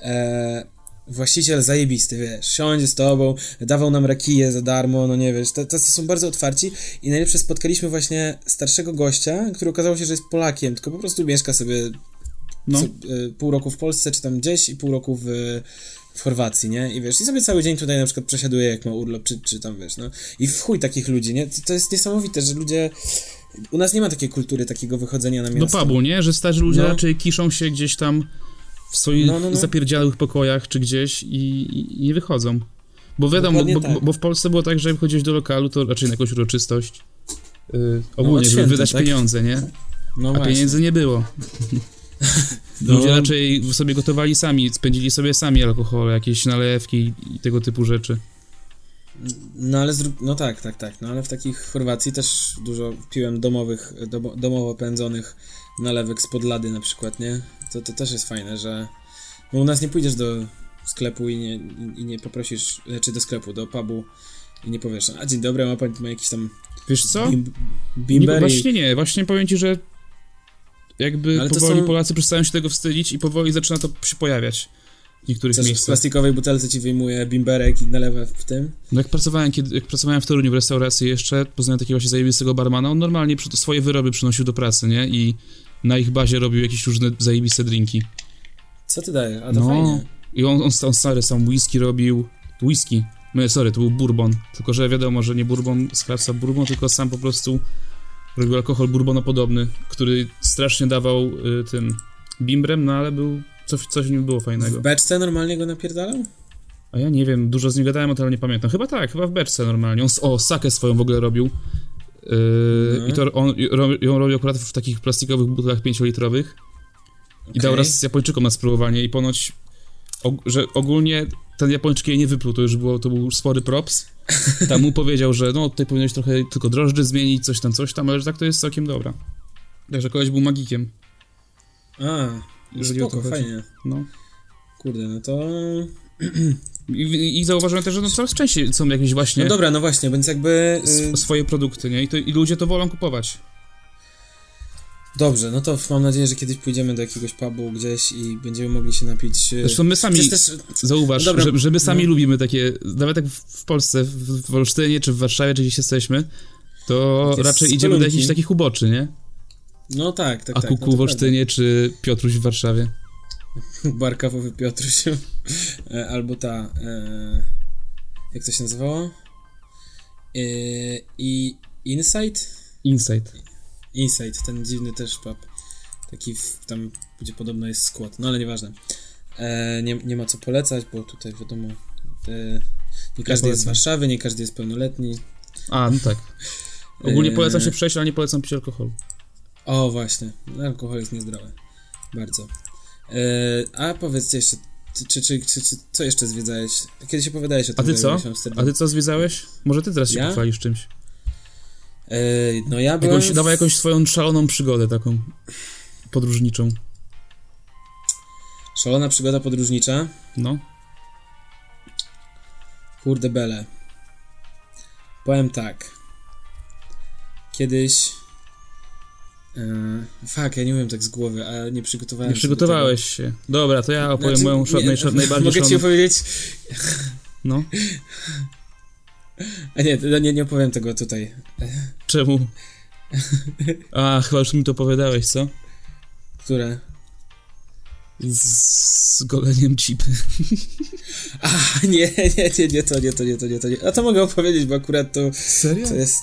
e, właściciel zajebisty, wiesz, siądzie z tobą, dawał nam rakiję za darmo, no nie wiesz, to są bardzo otwarci i najlepsze spotkaliśmy właśnie starszego gościa, który okazało się, że jest Polakiem, tylko po prostu mieszka sobie No. co, y, pół roku w Polsce, czy tam gdzieś i pół roku w, w Chorwacji, nie? I wiesz, i sobie cały dzień tutaj na przykład przesiaduje, jak ma urlop, czy, czy tam, wiesz, no. I w chuj takich ludzi, nie? To, to jest niesamowite, że ludzie... U nas nie ma takiej kultury, takiego wychodzenia na Do miasto. pubu, nie? Że starzy ludzie No. raczej kiszą się gdzieś tam w swoich No, no, no. zapierdziałych pokojach czy gdzieś i, i nie wychodzą. Bo wiadomo, bo, tak. bo, bo w Polsce było tak, że jak chodziłeś do lokalu, to raczej na jakąś uroczystość. Yy, ogólnie, od żeby wydać tak? pieniądze, nie? No A właśnie. pieniędzy nie było. No. Ludzie raczej sobie gotowali sami, spędzili sobie sami alkohol, jakieś nalewki i tego typu rzeczy. No ale zrób... No tak, tak, tak. No ale w takich Chorwacji też dużo piłem domowych, domo, domowo pędzonych nalewek z podlady na przykład, nie? To, to też jest fajne, że... Bo u nas nie pójdziesz do sklepu i nie, i nie poprosisz, czy do sklepu, do pubu i nie powiesz, a dzień dobry, ma pan ma jakiś tam Wiesz co? bim, Nie, bimber i... właśnie nie, właśnie powiem ci, że jakby Ale to powoli są- Polacy przestają się tego wstydzić i powoli zaczyna to się pojawiać w niektórych Chcesz, w miejscach. plastikowej butelce ci wyjmuje bimberek i nalewa w tym. No jak pracowałem, kiedy, jak pracowałem w Toruniu w restauracji jeszcze, poznałem takiego właśnie zajebistego barmana, on normalnie swoje wyroby przynosił do pracy, nie? I na ich bazie robił jakieś różne zajebiste drinki. Co ty dajesz? A to No. fajnie. I on, on, on stary sam whisky robił, whisky, no sorry, to był bourbon, tylko że wiadomo, że nie bourbon z bourbon, tylko sam po prostu robił alkohol bourbonopodobny, który strasznie dawał y, tym bimbrem, no ale był, coś, coś w nim było fajnego. W beczce normalnie go napierdalał? A ja nie wiem, dużo z nim gadałem, ale nie pamiętam. Chyba tak, chyba w beczce normalnie. On, o, sakę swoją w ogóle robił. Yy, No. I to on ro, ją robił akurat w takich plastikowych butlach 5-litrowych. I dał raz z Japończykom na spróbowanie i ponoć, og, że ogólnie ten Japończyk jej nie wypluł, to już było, to był spory props. Tam mu powiedział, że no tutaj powinieneś trochę tylko drożdży zmienić, coś tam, coś tam, ale że tak to jest całkiem dobra. Także koleś był magikiem. A, spoko, fajnie. No. Kurde, no to... I, i, zauważyłem też, że no coraz częściej są jakieś właśnie No dobra, no właśnie, więc jakby... Y, sw- swoje produkty, nie? I, to, I ludzie to wolą kupować. Dobrze, no to mam nadzieję, że kiedyś pójdziemy do jakiegoś pubu gdzieś i będziemy mogli się napić... y, Zresztą my sami, też... zauważ, dobra, że, że my sami no. lubimy takie, nawet jak w, Polsce, w, w Olsztynie, czy w Warszawie, czy gdzieś jesteśmy, To Takie raczej idziemy do jakichś takich uboczy, nie? No tak, tak, A tak. kuku no w Olsztynie czy Piotruś w Warszawie? prawda. Barkawowy Piotruś. E, Albo ta... E, jak to się nazywało? E, I Insight? Insight. Insight, ten dziwny też pub. Taki w, tam, gdzie podobno jest skład. No ale nieważne. E, nie, nie ma co polecać, bo tutaj wiadomo... E, nie każdy jest z. Warszawy, nie każdy jest pełnoletni. A, no tak. Ogólnie Eee. polecam się przejść, ale nie polecam pić alkoholu. O, właśnie. Alkohol jest niezdrowy. Bardzo. E, a powiedzcie jeszcze, czy, czy, czy, czy, co jeszcze zwiedzałeś? Kiedyś opowiadałeś o A tym, ty że co? A ty co zwiedzałeś? Może ty teraz się Ja? pochwalisz czymś. E, no ja byłem... Jakąś, Dawaj jakąś swoją szaloną przygodę taką podróżniczą. Szalona przygoda podróżnicza. No. Kurde bele. Powiem tak. Kiedyś... E, fuck, ja nie wiem tak z głowy, a nie przygotowałem Nie przygotowałeś się. Dobra, to ja do opowiem Znaczy, moją szal, nie, najbardziej Mogę ci szaloną... opowiedzieć... No. A nie, to nie, nie opowiem tego tutaj. Czemu? A, chyba już mi to opowiadałeś, co? Które? Z, goleniem cipy. A, nie, nie, nie, nie, to nie, to nie, to nie, to nie. A to mogę opowiedzieć, bo akurat to, Serio? to jest...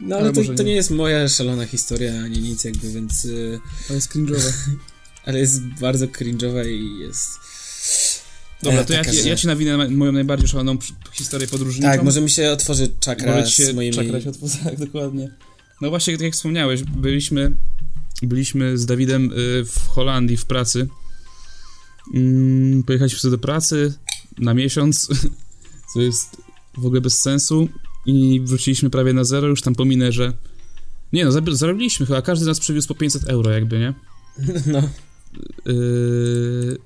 No ale, Ale to, to nie. nie jest moja szalona historia, ani nic jakby, więc... y, To jest cringe'owe. ale jest bardzo cringe'owa i jest... Dobra, E, to ja, taka, ja, że- ja ci nawinę na- moją najbardziej szaloną historię podróżniczą. Tak, może mi się otworzy czakra Może ci z się moimi... czakra się otworzy, tak, dokładnie. No właśnie, tak jak wspomniałeś, byliśmy, byliśmy z Dawidem y, w Holandii w pracy. Mm, Pojechaliśmy sobie do pracy na miesiąc, co jest w ogóle bez sensu i wróciliśmy prawie na zero, już tam pominę, że nie no, zarobiliśmy chyba, każdy z nas przywiózł po 500 euro jakby, nie? No, Yy,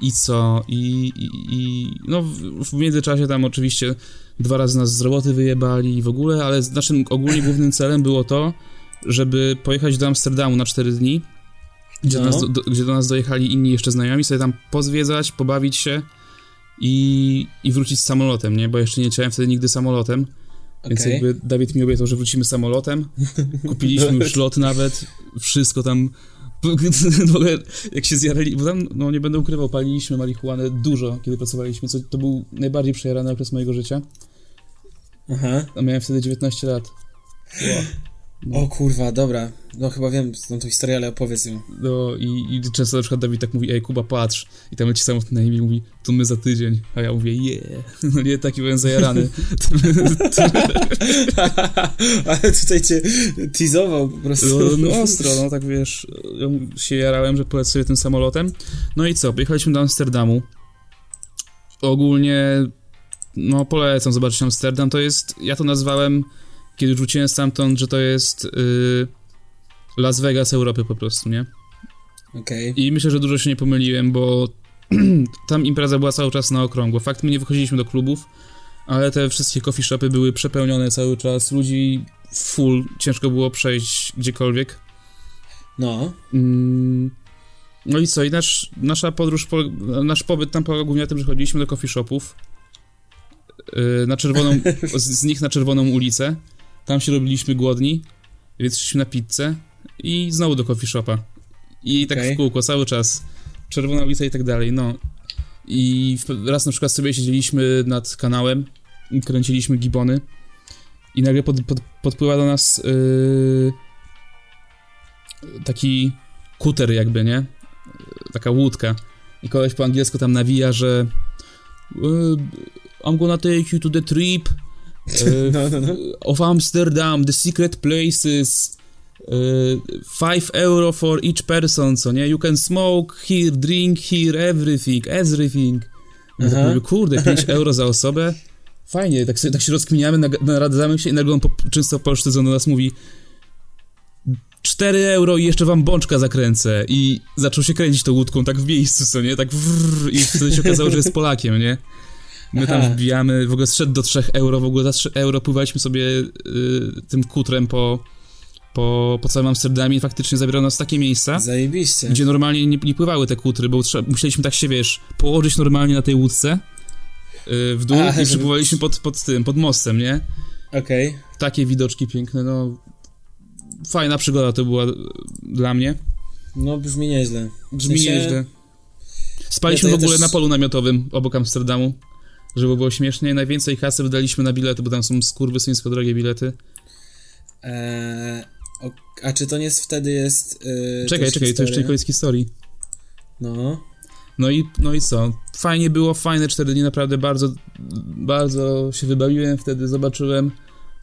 I co? I, i, i no w, w międzyczasie tam oczywiście dwa razy nas z roboty wyjebali i w ogóle, ale naszym ogólnie głównym celem było to, żeby pojechać do Amsterdamu na 4 dni, gdzie, No. do nas, do, gdzie do nas dojechali inni jeszcze znajomi, sobie tam pozwiedzać, pobawić się i, i wrócić z samolotem, nie? Bo jeszcze nie leciałem wtedy nigdy samolotem, więc jakby Dawid mi obiecał, że wrócimy samolotem. Kupiliśmy już lot nawet, wszystko tam. W ogóle jak się zjarali, bo tam, no nie będę ukrywał, paliliśmy marihuanę dużo, kiedy pracowaliśmy, co to był najbardziej przejarany okres mojego życia. Aha. A miałem wtedy 19 lat. O kurwa, dobra. No chyba wiem tą, tą historię, ale opowiedz ją. No i, i często na przykład Dawid tak mówi, ej Kuba patrz, i tam leci imię i mówi, to my za tydzień, a ja mówię, yeah, no nie, taki byłem zajarany. ale tutaj cię teasował po prostu. No, no ostro, no tak wiesz, się jarałem, że polecę sobie tym samolotem. No i co, pojechaliśmy do Amsterdamu. Ogólnie, no polecam zobaczyć Amsterdam, to jest, ja to nazwałem, kiedy rzuciłem stamtąd, że to jest y, Las Vegas Europy po prostu, nie? Okej. I myślę, że dużo się nie pomyliłem, bo tam impreza była cały czas na okrągło. Fakt, my nie wychodziliśmy do klubów, ale te wszystkie coffee shopy były przepełnione cały czas, ludzi full, ciężko było przejść gdziekolwiek. No. Mm, No i co, i nasz, nasza podróż, nasz pobyt tam polegał głównie na tym, że chodziliśmy do coffee shopów, yy, na czerwoną, z, z nich na czerwoną ulicę, tam się robiliśmy głodni, więc szliśmy na pizzę i znowu do coffee shopa. I tak Okej. w kółko, cały czas. Czerwona ulica i tak dalej, no. I raz na przykład sobie siedzieliśmy nad kanałem i kręciliśmy gibony i nagle pod, pod, podpływa do nas yy, taki kuter jakby, nie? Taka łódka. I koleś po angielsku tam nawija, że yy, I'm gonna take you to the trip yy, No, no, no. of Amsterdam, the secret places, yy, 5 euro for each person, co nie? You can smoke here, drink here, everything, everything. Ja tak mówię, kurde, 5 euro za osobę? Fajnie, tak, sobie, tak się rozkminiamy, naradzamy się i nagle on po, często polszczyzną do nas mówi 4 euro i jeszcze wam bączka zakręcę. I zaczął się kręcić tą łódką tak w miejscu, co nie? Tak wrrr, i wtedy się okazało, że jest Polakiem, nie? My tam Aha. wbijamy, w ogóle zszedł do 3 euro, w ogóle za 3 euro pływaliśmy sobie y, tym kutrem po, po, po całym Amsterdamie i faktycznie zabierał nas w takie miejsca, Zajebiście. gdzie normalnie nie, nie pływały te kutry, bo trzeba, musieliśmy tak się, wiesz, położyć normalnie na tej łódce y, w dół A, i przypływaliśmy pod, pod tym, pod mostem, nie? Okej. Takie widoczki piękne, no... Fajna przygoda to była e, dla mnie. No, brzmi nieźle. Brzmi W sensie- nieźle. Spaliśmy Ja w ja ogóle też- na polu namiotowym obok Amsterdamu, żeby było śmiesznie. Najwięcej kasy wydaliśmy na bilety, bo tam są skurwysyńsko drogie bilety. Eee, o, a czy to nie jest wtedy jest... Yy, Czekaj, czekaj, to jeszcze nie historia? koniec historii. No. No i, no i co? Fajnie było, fajne cztery dni, naprawdę bardzo, bardzo się wybawiłem wtedy, zobaczyłem,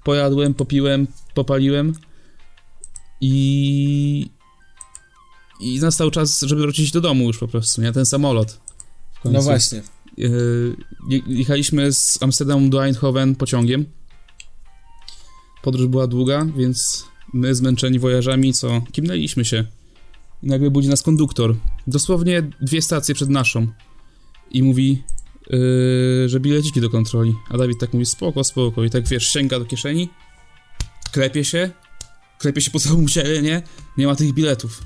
pojadłem, popiłem, popaliłem i... I nastał czas, żeby wrócić do domu już po prostu, nie? Ten samolot. No właśnie. Yy, je- jechaliśmy z Amsterdamu do Eindhoven pociągiem. Podróż była długa, więc my zmęczeni wojażami, co? Kimnęliśmy się. I nagle budzi nas konduktor. Dosłownie dwie stacje przed naszą. I mówi, yy, że bileciki do kontroli. A Dawid tak mówi, spoko, spoko. I tak wiesz, sięga do kieszeni, klepie się, klepie się po całym ciele, nie? Nie ma tych biletów.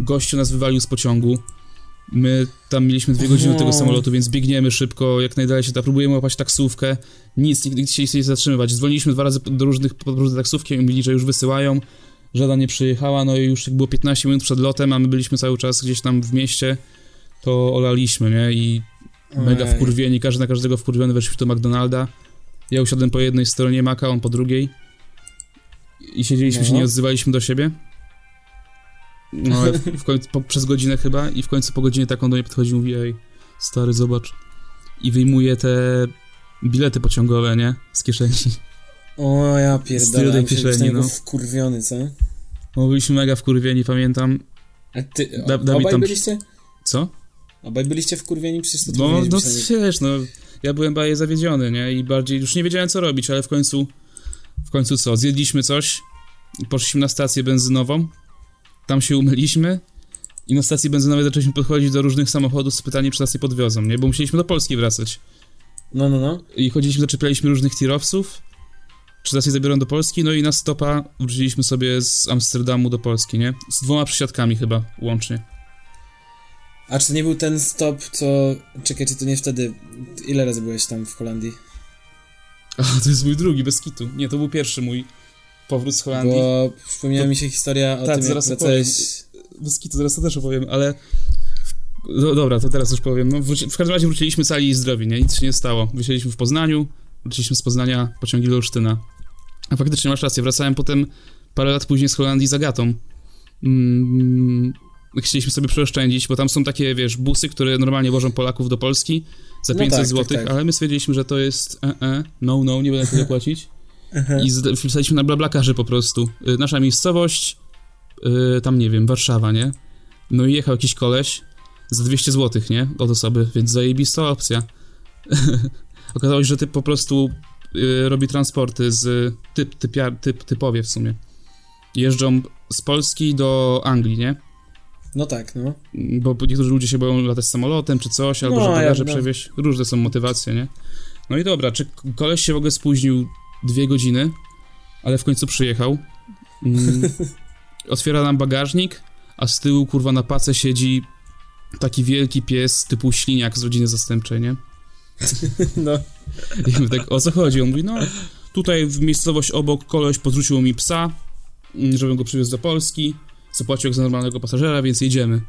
Gościu nas wywalił z pociągu. My tam mieliśmy dwie godziny tego samolotu, więc biegniemy szybko, jak najdalej się da. Próbujemy łapać taksówkę. Nic, nikt nikt się nie chce zatrzymywać. Dzwoniliśmy dwa razy do różnych podróży taksówki i mówili, że już wysyłają. Żadna nie przyjechała, no i już jak było 15 minut przed lotem, a my byliśmy cały czas gdzieś tam w mieście, to olaliśmy, nie? I mega wkurwieni, każdy na każdego wkurwiony, weszliśmy do McDonalda. Ja usiadłem po jednej stronie Maka, on po drugiej. I siedzieliśmy się, No. nie odzywaliśmy do siebie. No, ale w, w końcu, po, przez godzinę chyba i w końcu po godzinie tak on do mnie podchodzi i mówi, ej, stary, zobacz. I wyjmuje te bilety pociągowe, nie? Z kieszeni. O, ja pierdolę. tej kieszeni, no. wkurwiony, co? No, byliśmy mega wkurwieni, pamiętam. A ty, Da- Dawid obaj tam- byliście? Co? Obaj byliście wkurwieni? Przecież to No, no wiesz, no, ja byłem bardziej zawiedziony, nie? I bardziej, już nie wiedziałem co robić, ale w końcu, w końcu co? Zjedliśmy coś, poszliśmy na stację benzynową, tam się umyliśmy i na stacji benzynowej zaczęliśmy podchodzić do różnych samochodów z pytaniem, czy nas nie podwiozą, nie? Bo musieliśmy do Polski wracać. No, no, no. I chodziliśmy, zaczepialiśmy różnych tirowców, czy nas je zabiorą do Polski, no i na stopa wróciliśmy sobie z Amsterdamu do Polski, nie? Z dwoma przysiadkami chyba łącznie. A czy to nie był ten stop, co... Czekaj, czy to nie wtedy... Ile razy byłeś tam w Holandii? A, to jest mój drugi, bez kitu. Nie, to był pierwszy mój powrót z Holandii. Bo przypomniała mi się historia o Tak, tym, jak zaraz wracałeś... Bez kitu, zaraz to też opowiem, ale... No, dobra, to teraz już powiem. No, wróci... W każdym razie wróciliśmy cali i zdrowi, nie? Nic się nie stało. Wysiedliśmy w Poznaniu, wróciliśmy z Poznania pociągi do Olsztyna. A faktycznie masz rację, wracałem potem parę lat później z Holandii z Agatą. Mm, chcieliśmy sobie przeoszczędzić, bo tam są takie, wiesz, busy, które normalnie wożą Polaków do Polski za No 500 tak, zł, tak, tak. ale my stwierdziliśmy, że to jest e, e, no, no, nie będę tyle płacić. Aha. I wpisaliśmy na blablakarzy po prostu. Y, Nasza miejscowość, y, tam nie wiem, Warszawa, nie? No i jechał jakiś koleś za 200 zł, nie? Od osoby, więc zajebista opcja. Okazało się, że typ po prostu y, robi transporty z typ, typ, typowie w sumie. Jeżdżą z Polski do Anglii, nie? No tak, no. Bo niektórzy ludzie się boją latać samolotem czy coś, albo No, że bagaże ja- no. przewieźć. Różne są motywacje, nie? No i dobra, czy koleś się w ogóle spóźnił dwie godziny, ale w końcu przyjechał. Mm, otwiera nam bagażnik, a z tyłu, kurwa, na pace siedzi taki wielki pies typu śliniak z rodziny zastępczej, nie? No. I my tak, o co chodzi? On mówi, no, tutaj w miejscowość obok koleś podrzucił mi psa, mm, żebym go przywiózł do Polski, zapłacił jak za normalnego pasażera, więc jedziemy.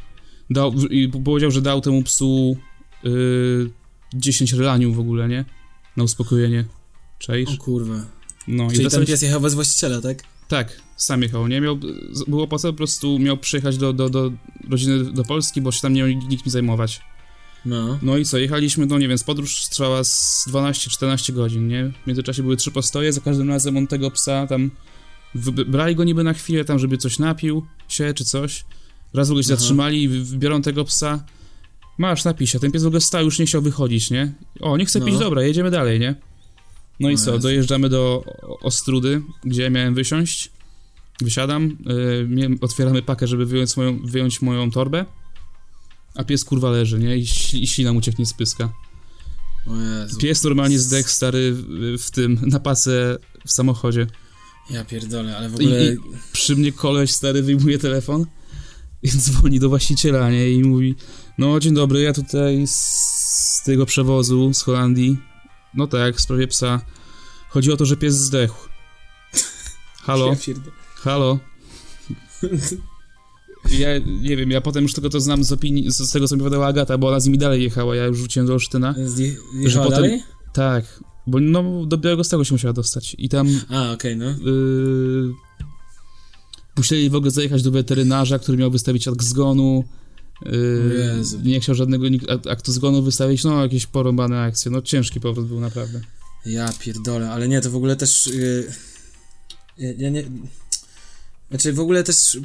Dał, I powiedział, że dał temu psu y, 10 relanium w ogóle, nie? Na uspokojenie. Czaisz? O kurwa. No i Czyli ten wracali- pies jechał bez właściciela, tak? tak, sam jechał, nie? Miał, było po co, po prostu miał przyjechać do, do, do rodziny do Polski, bo się tam nie miał nikt mi zajmować. No. No i co, jechaliśmy, no nie wiem, podróż trwała z 12-14 godzin, nie? W międzyczasie były trzy postoje, za każdym razem on tego psa tam... Brali go niby na chwilę tam, żeby coś napił się, czy coś. Raz w ogóle się Aha. zatrzymali i wybiorą tego psa. Masz, napij się. Ten pies w ogóle stał, już nie chciał wychodzić, nie? O, nie chce pić, No. dobra, jedziemy dalej, nie? No i O co, dojeżdżamy do Ostrudy, gdzie miałem wysiąść. Wysiadam, yy, otwieramy pakę, żeby wyjąć moją, wyjąć moją torbę. A pies kurwa leży, nie? I, i ślina mu cieknie z pyska. Pies normalnie zdech stary w, tym, na pacę w samochodzie. Ja pierdolę, ale w I- ogóle... i- Przy mnie koleś stary wyjmuje telefon i dzwoni do właściciela, nie? I mówi, no dzień dobry, ja tutaj z tego przewozu z Holandii. No tak, w sprawie psa. Chodzi o to, że pies zdechł. Halo? Halo? Ja nie wiem, ja potem już tylko to znam z opinii, z tego co mi powiedziała Agata, bo ona z nimi dalej jechała, ja już rzuciłem do Olsztyna. Zje- Że potem- dalej? Tak, bo no do Białego Stoku się musiała dostać i tam A, okej, no. yy, musieli w ogóle zajechać do weterynarza, który miał wystawić akt zgonu. Yy, nie chciał żadnego aktu zgonu wystawić, no jakieś porąbane akcje, no ciężki powrót był naprawdę. Ja pierdolę, ale nie, to w ogóle też... Yy, ja, ja nie... Znaczy w ogóle też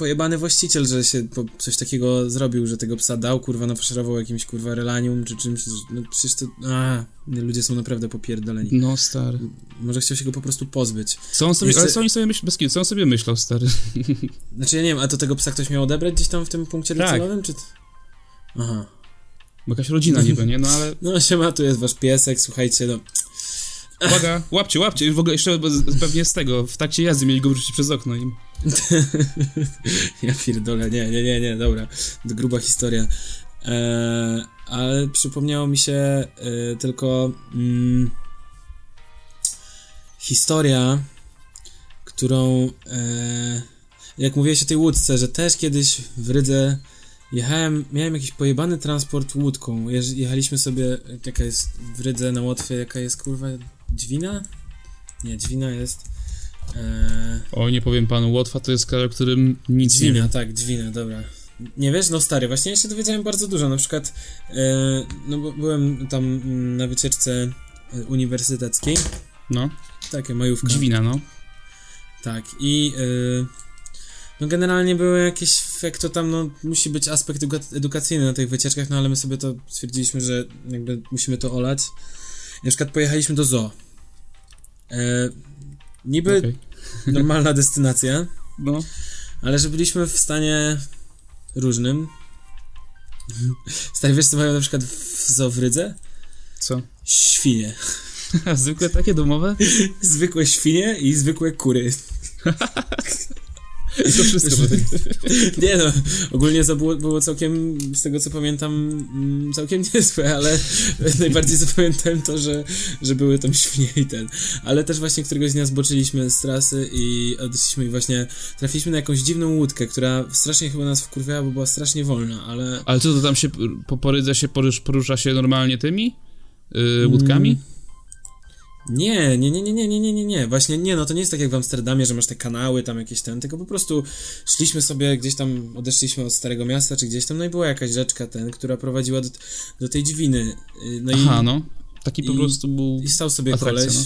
pojebany właściciel, że się coś takiego zrobił, że tego psa dał, kurwa, nafaszerował jakimś, kurwa, relanium czy czymś, no przecież to... A, ludzie są naprawdę popierdoleni. No stary. Może chciał się go po prostu pozbyć. Co on sobie, Jeszcze- ale co oni sobie bez co on sobie myślał, stary? Znaczy ja nie wiem, a to tego psa ktoś miał odebrać gdzieś tam w tym punkcie Tak. docelowym, czy... Aha. Bo jakaś rodzina niby, nie? No ale No siema, tu jest wasz piesek, słuchajcie, no... uwaga, łapcie, łapcie, w ogóle jeszcze pewnie z tego, w trakcie jazdy mieli go wyrzucić przez okno im. ja pierdolę, nie, nie, nie, nie, dobra, gruba historia. Eee, ale przypomniało mi się e, tylko mm, historia, którą, e, jak mówiłeś o tej łódce, że też kiedyś w Rydze jechałem, miałem jakiś pojebany transport łódką. Jechaliśmy sobie, jaka jest w Rydze na Łotwie, jaka jest kurwa, Dźwina? Nie, Dźwina jest... E, Oj, nie powiem panu, Łotwa to jest kraj, o którym nic nie Dźwina, tak, Dźwina, dobra. Nie wiesz? No stary, właśnie ja się dowiedziałem bardzo dużo, na przykład e, no bo byłem tam na wycieczce e, uniwersyteckiej, No, takie majówka. Dźwina, no. Tak, i e, no generalnie były jakieś, jak to tam, no musi być aspekt eduka- edukacyjny na tych wycieczkach, no ale my sobie to stwierdziliśmy, że jakby musimy to olać. I na przykład pojechaliśmy do zoo. E, niby Okej. normalna destynacja, No. Ale że byliśmy w stanie różnym. Stary, wiesz co mają na przykład w zoo w Rydze? Co? Świnie. Zwykle takie domowe? Zwykłe świnie i zwykłe kury. I to wszystko. Nie no, ogólnie to było, było całkiem, z tego co pamiętam, mm, całkiem niezłe, ale najbardziej zapamiętałem to, że, że były tam świnie i ten. Ale też właśnie któregoś dnia zboczyliśmy z trasy i odeszliśmy i właśnie trafiliśmy na jakąś dziwną łódkę, która strasznie chyba nas wkurwiała, bo była strasznie wolna, ale... Ale co to tam się, po porydze się porusz, porusza się normalnie tymi? Yy, łódkami? Mm. Nie, nie, nie, nie, nie, nie, nie, nie, nie. Właśnie nie, no to nie jest tak jak w Amsterdamie, że masz te kanały tam jakieś ten, tylko po prostu szliśmy sobie gdzieś tam, odeszliśmy od Starego Miasta, czy gdzieś tam, no i była jakaś rzeczka ten, która prowadziła do, do tej dźwiny. Y, No Aha, i, no. Taki po prostu był... i stał sobie atrakcja, koleś no.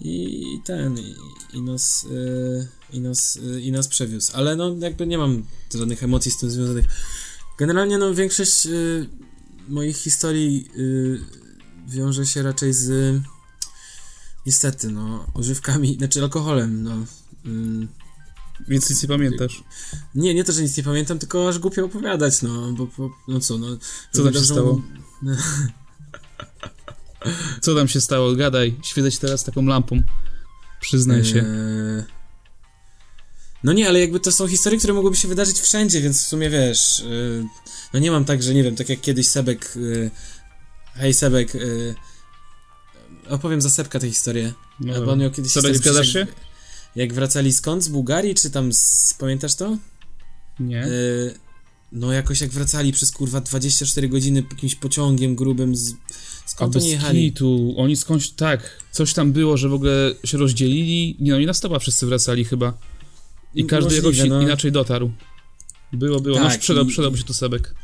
i, i ten, i, i nas, y, i nas, y, i nas przewiózł. Ale no jakby nie mam żadnych emocji z tym związanych. Generalnie no większość y, moich historii y, wiąże się raczej z niestety, no, używkami, znaczy alkoholem, no. Ym, Więc nic nie pamiętasz. nie, nie to, że nic nie pamiętam, tylko aż głupio opowiadać, no, bo, bo no co, no. Co tam się stało? Co tam się stało? Gadaj. Świecę teraz taką lampą. Przyznaj się. Eee, No nie, ale jakby to są historie, które mogłyby się wydarzyć wszędzie, więc w sumie wiesz. yy, No nie mam tak, że nie wiem, tak jak kiedyś Sebek. yy, Hej Sebek. yy, Opowiem za Sebka tę historię. No Albo dobra. on miał kiedyś zgadzasz przecież się? Jak, jak wracali skąd? Z Bułgarii, czy tam z. Pamiętasz to? Nie. Yy, no jakoś jak wracali przez kurwa 24 godziny jakimś pociągiem grubym z. Skąd oni jechali? kitu. Oni skądś, tak, coś tam było, że w ogóle się rozdzielili. Nie no, nie na stopa wszyscy wracali chyba. I M- każdy możliwe, jakoś no. inaczej dotarł. Było, było. no Tak, sprzedał, i- się tu Sebek.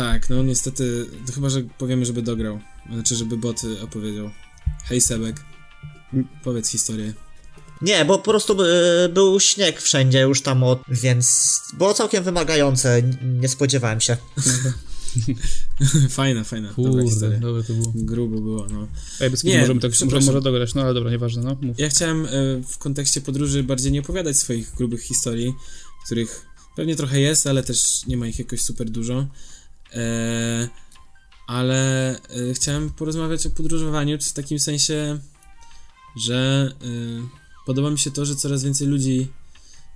Tak, no niestety, to chyba, że powiemy, żeby dograł. Znaczy, żeby bot y, opowiedział. Hej Sebek, powiedz historię. Nie, bo po prostu y, był śnieg wszędzie już tam od, więc było całkiem wymagające, nie spodziewałem się. fajna, fajna, dobra Kurde, historia. dobre to było. Grubo było, no. Ej, bez Nie, możemy tak, przepraszam. możemy może dograć, no ale dobra, nieważne, no. Mów. Ja chciałem y, w kontekście podróży bardziej nie opowiadać swoich grubych historii, których pewnie trochę jest, ale też nie ma ich jakoś super dużo. E, ale y, chciałem porozmawiać o podróżowaniu, w takim sensie, że y, podoba mi się to, że coraz więcej ludzi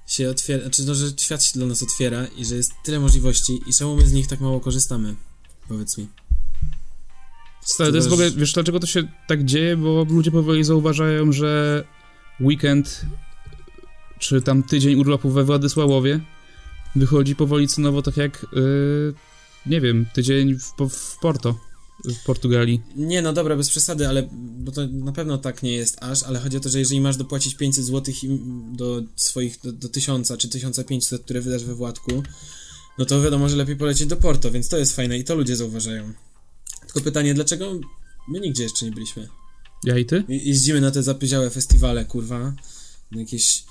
się otwiera, znaczy no, że świat się dla nas otwiera i że jest tyle możliwości i czemu my z nich tak mało korzystamy? Powiedz mi. Stary, to jest w ogóle, wiesz dlaczego to się tak dzieje? Bo ludzie powoli zauważają, że weekend czy tam tydzień urlopu we Władysławowie wychodzi powoli cenowo tak jak, yy, nie wiem, tydzień w, w Porto, w Portugalii. Nie, no dobra, bez przesady, ale bo to na pewno tak nie jest aż, ale chodzi o to, że jeżeli masz dopłacić 500 zł do swoich, do, do 1000 czy 1500, które wydasz we Władku, no to wiadomo, że lepiej polecieć do Porto, więc to jest fajne i to ludzie zauważają. Tylko pytanie, dlaczego my nigdzie jeszcze nie byliśmy? Ja i ty? Je- Jeździmy na te zapyziałe festiwale, kurwa, na jakieś...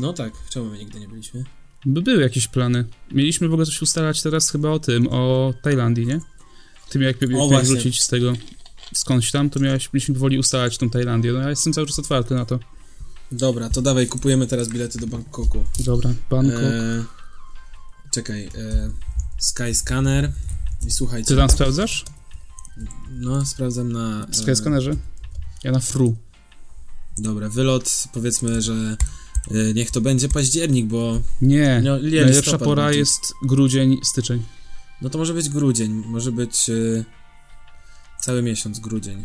No tak, czemu my nigdy nie byliśmy? By były jakieś plany. Mieliśmy w ogóle coś ustalać teraz chyba o tym, o Tajlandii, nie? Ty jak, jak miałeś właśnie. wrócić z tego skądś tam, to miałeś, mieliśmy powoli ustalać tą Tajlandię. No ja jestem cały czas otwarty na to. Dobra, to dawaj, kupujemy teraz bilety do Bangkoku. Dobra, Bangkok. E, czekaj, e, Skyscanner i słuchajcie. Ty tam sprawdzasz? No, sprawdzam na. W Skyscannerze? Ja na Fru. Dobra, wylot powiedzmy, że e, niech to będzie październik, bo. Nie, No, najlepsza pora będzie. jest grudzień, styczeń. No to może być grudzień, może być e, cały miesiąc grudzień.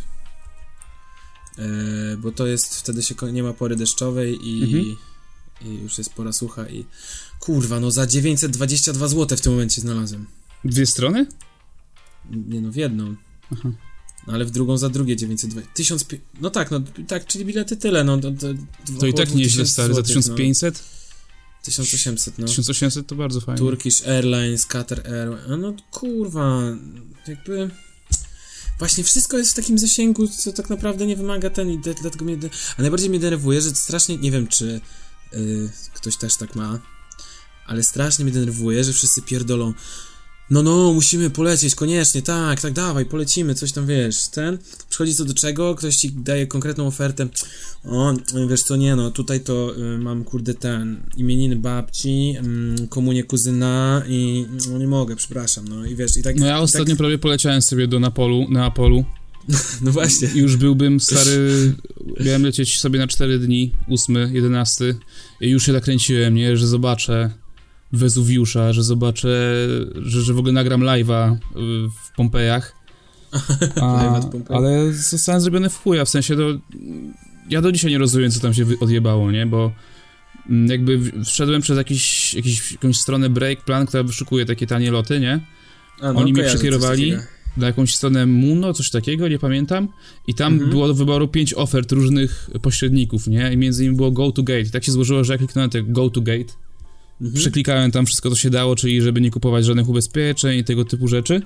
E, bo to jest wtedy się nie ma pory deszczowej i, Mhm. i już jest pora sucha i kurwa, no za 922 zł w tym momencie znalazłem. Dwie strony? Nie no, w jedną. Aha. No ale w drugą za drugie 920. 1000. No tak, no tak, czyli bilety tyle, no. To, to, To i tak nieźle stary, za 1500, 1500? No. 1800, no. 1800 to bardzo fajnie. Turkish Airlines, Qatar Airways. No, no kurwa, jakby. Właśnie wszystko jest w takim zasięgu, co tak naprawdę nie wymaga ten i dlatego mnie. De- A najbardziej mnie denerwuje, że strasznie. Nie wiem, czy y, ktoś też tak ma, ale strasznie mnie denerwuje, że wszyscy pierdolą. No, no, musimy polecieć, koniecznie, tak, tak, dawaj, polecimy, coś tam wiesz. Ten przychodzi co do czego, ktoś ci daje konkretną ofertę. O, wiesz co, nie no, tutaj to y, mam kurde ten imieniny babci, mm, komunię kuzyna i no nie mogę, przepraszam, no i wiesz, i tak. No ja i ostatnio Tak, prawie poleciałem sobie do Napolu, Neapolu no właśnie. i już byłbym stary, miałem lecieć sobie na 4 dni, 8, 11 i już się nakręciłem, nie, że zobaczę Wezuwiusza, że zobaczę, że, że w ogóle nagram live'a y, w Pompejach. Pompejach. ale zostałem zrobiony w chuja, w sensie to... Ja do dzisiaj nie rozumiem, co tam się odjebało, nie, bo mm, jakby wszedłem przez jakiś, jakiś, jakąś stronę Break Plan, która wyszukuje takie tanie loty, nie? A, Oni mnie przekierowali. na jakąś stronę Muno, coś takiego, nie pamiętam. I tam Mhm. było do wyboru pięć ofert różnych pośredników, nie? I między innymi było Go to Gate. I tak się złożyło, że ja kliknąłem te Go to Gate. Mhm. Przeklikałem tam wszystko, co się dało, czyli żeby nie kupować żadnych ubezpieczeń i tego typu rzeczy.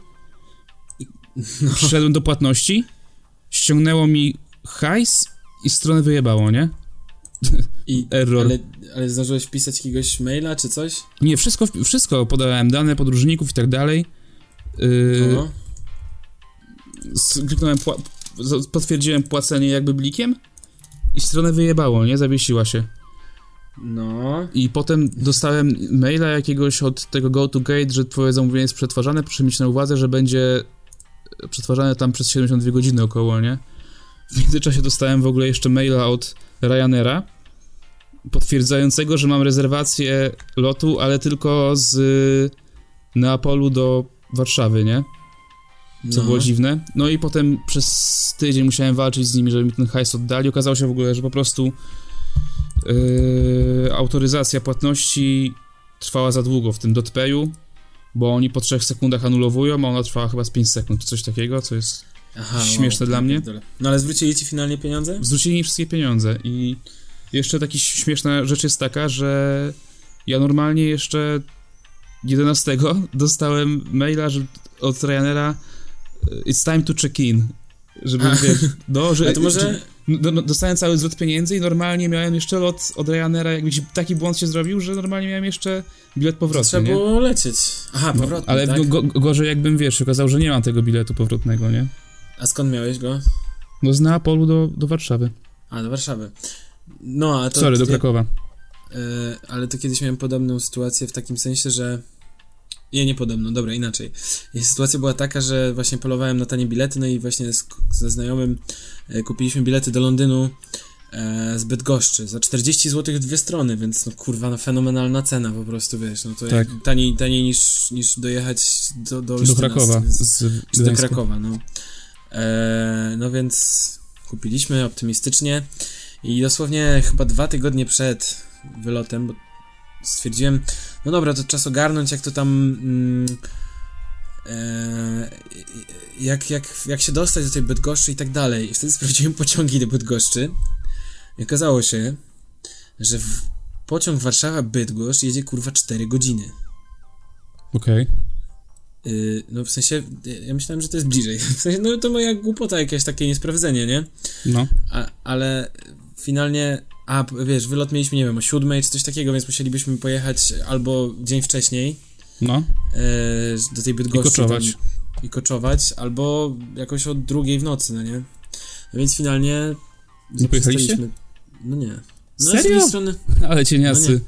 No. Przyszedłem do płatności, ściągnęło mi hajs i stronę wyjebało, nie? I, Error. ale, ale zdążyłeś wpisać jakiegoś maila czy coś? Nie, wszystko, wszystko podałem, dane podróżników i tak dalej. Yy, No. kliknąłem, pła- potwierdziłem płacenie jakby blikiem i stronę wyjebało, nie? Zawiesiła się. No. I potem dostałem maila jakiegoś od tego Go to Gate, że twoje zamówienie jest przetwarzane, proszę mieć na uwadze, że będzie przetwarzane tam przez 72 godziny około, nie? W międzyczasie dostałem w ogóle jeszcze maila od Ryanaira potwierdzającego, że mam rezerwację lotu, ale tylko z Neapolu do Warszawy, nie? co no. było dziwne. No i potem przez tydzień musiałem walczyć z nimi, żeby mi ten hajs oddali. Okazało się w ogóle, że po prostu yy, autoryzacja płatności trwała za długo w tym dotpeju, bo oni po 3 sekundach anulowują, a ona trwała chyba z 5 sekund, czy coś takiego, co jest... Aha, śmieszne dla mnie. pierdolę. No ale zwrócili ci finalnie pieniądze? Zwrócili mi wszystkie pieniądze i jeszcze taka śmieszna rzecz jest taka, że ja normalnie jeszcze 11 dostałem maila że od Ryanaira It's time to check in. Żeby, wiesz, no, że... A to może... No, no, dostałem cały zwrot pieniędzy i normalnie miałem jeszcze lot od Ryanaira, jakbyś taki błąd się zrobił, że normalnie miałem jeszcze bilet powrotny, Trzeba nie? było lecieć. Aha, No, powrotnie, ale tak? go, go, gorzej jakbym, wiesz, okazało, że nie mam tego biletu powrotnego, nie? A skąd miałeś go? No z Neapolu do, do Warszawy. A, do Warszawy. No, a to... Sorry, do Krakowa. E, ale to kiedyś miałem podobną sytuację w takim sensie, że. Nie, nie podobną, dobra, inaczej. Sytuacja była taka, że właśnie polowałem na tanie bilety, no i właśnie z, ze znajomym e, kupiliśmy bilety do Londynu e, z Bydgoszczy za 40 zł w dwie strony, więc no kurwa, no fenomenalna cena po prostu, wiesz, no to Tak. jak, taniej, taniej niż, niż dojechać do, do, Do Krakowa. Z, z, czy do. Krakowa, no. E, no więc kupiliśmy optymistycznie i dosłownie chyba dwa tygodnie przed wylotem, bo stwierdziłem, no dobra, to czas ogarnąć, jak to tam. Mm, e, jak, jak, jak się dostać do tej Bydgoszczy i tak dalej. I wtedy sprawdziłem pociągi do Bydgoszczy. I okazało się, że pociąg Warszawa-Bydgoszcz jedzie kurwa 4 godziny. Okej. Yy, no w sensie, ja myślałem, że to jest bliżej. W sensie, no to moja głupota, jakieś takie niesprawdzenie, nie? No. A, ale finalnie, a wiesz, wylot mieliśmy, nie wiem, o siódmej czy coś takiego, więc musielibyśmy pojechać albo dzień wcześniej No. e, do tej Bydgoszczy. I koczować. Tam, I koczować, albo jakoś o drugiej w nocy, no nie? No więc finalnie... Nie pojechaliście? zaprzestaliśmy- No nie. No Serio? z strony... Ale cieniasy.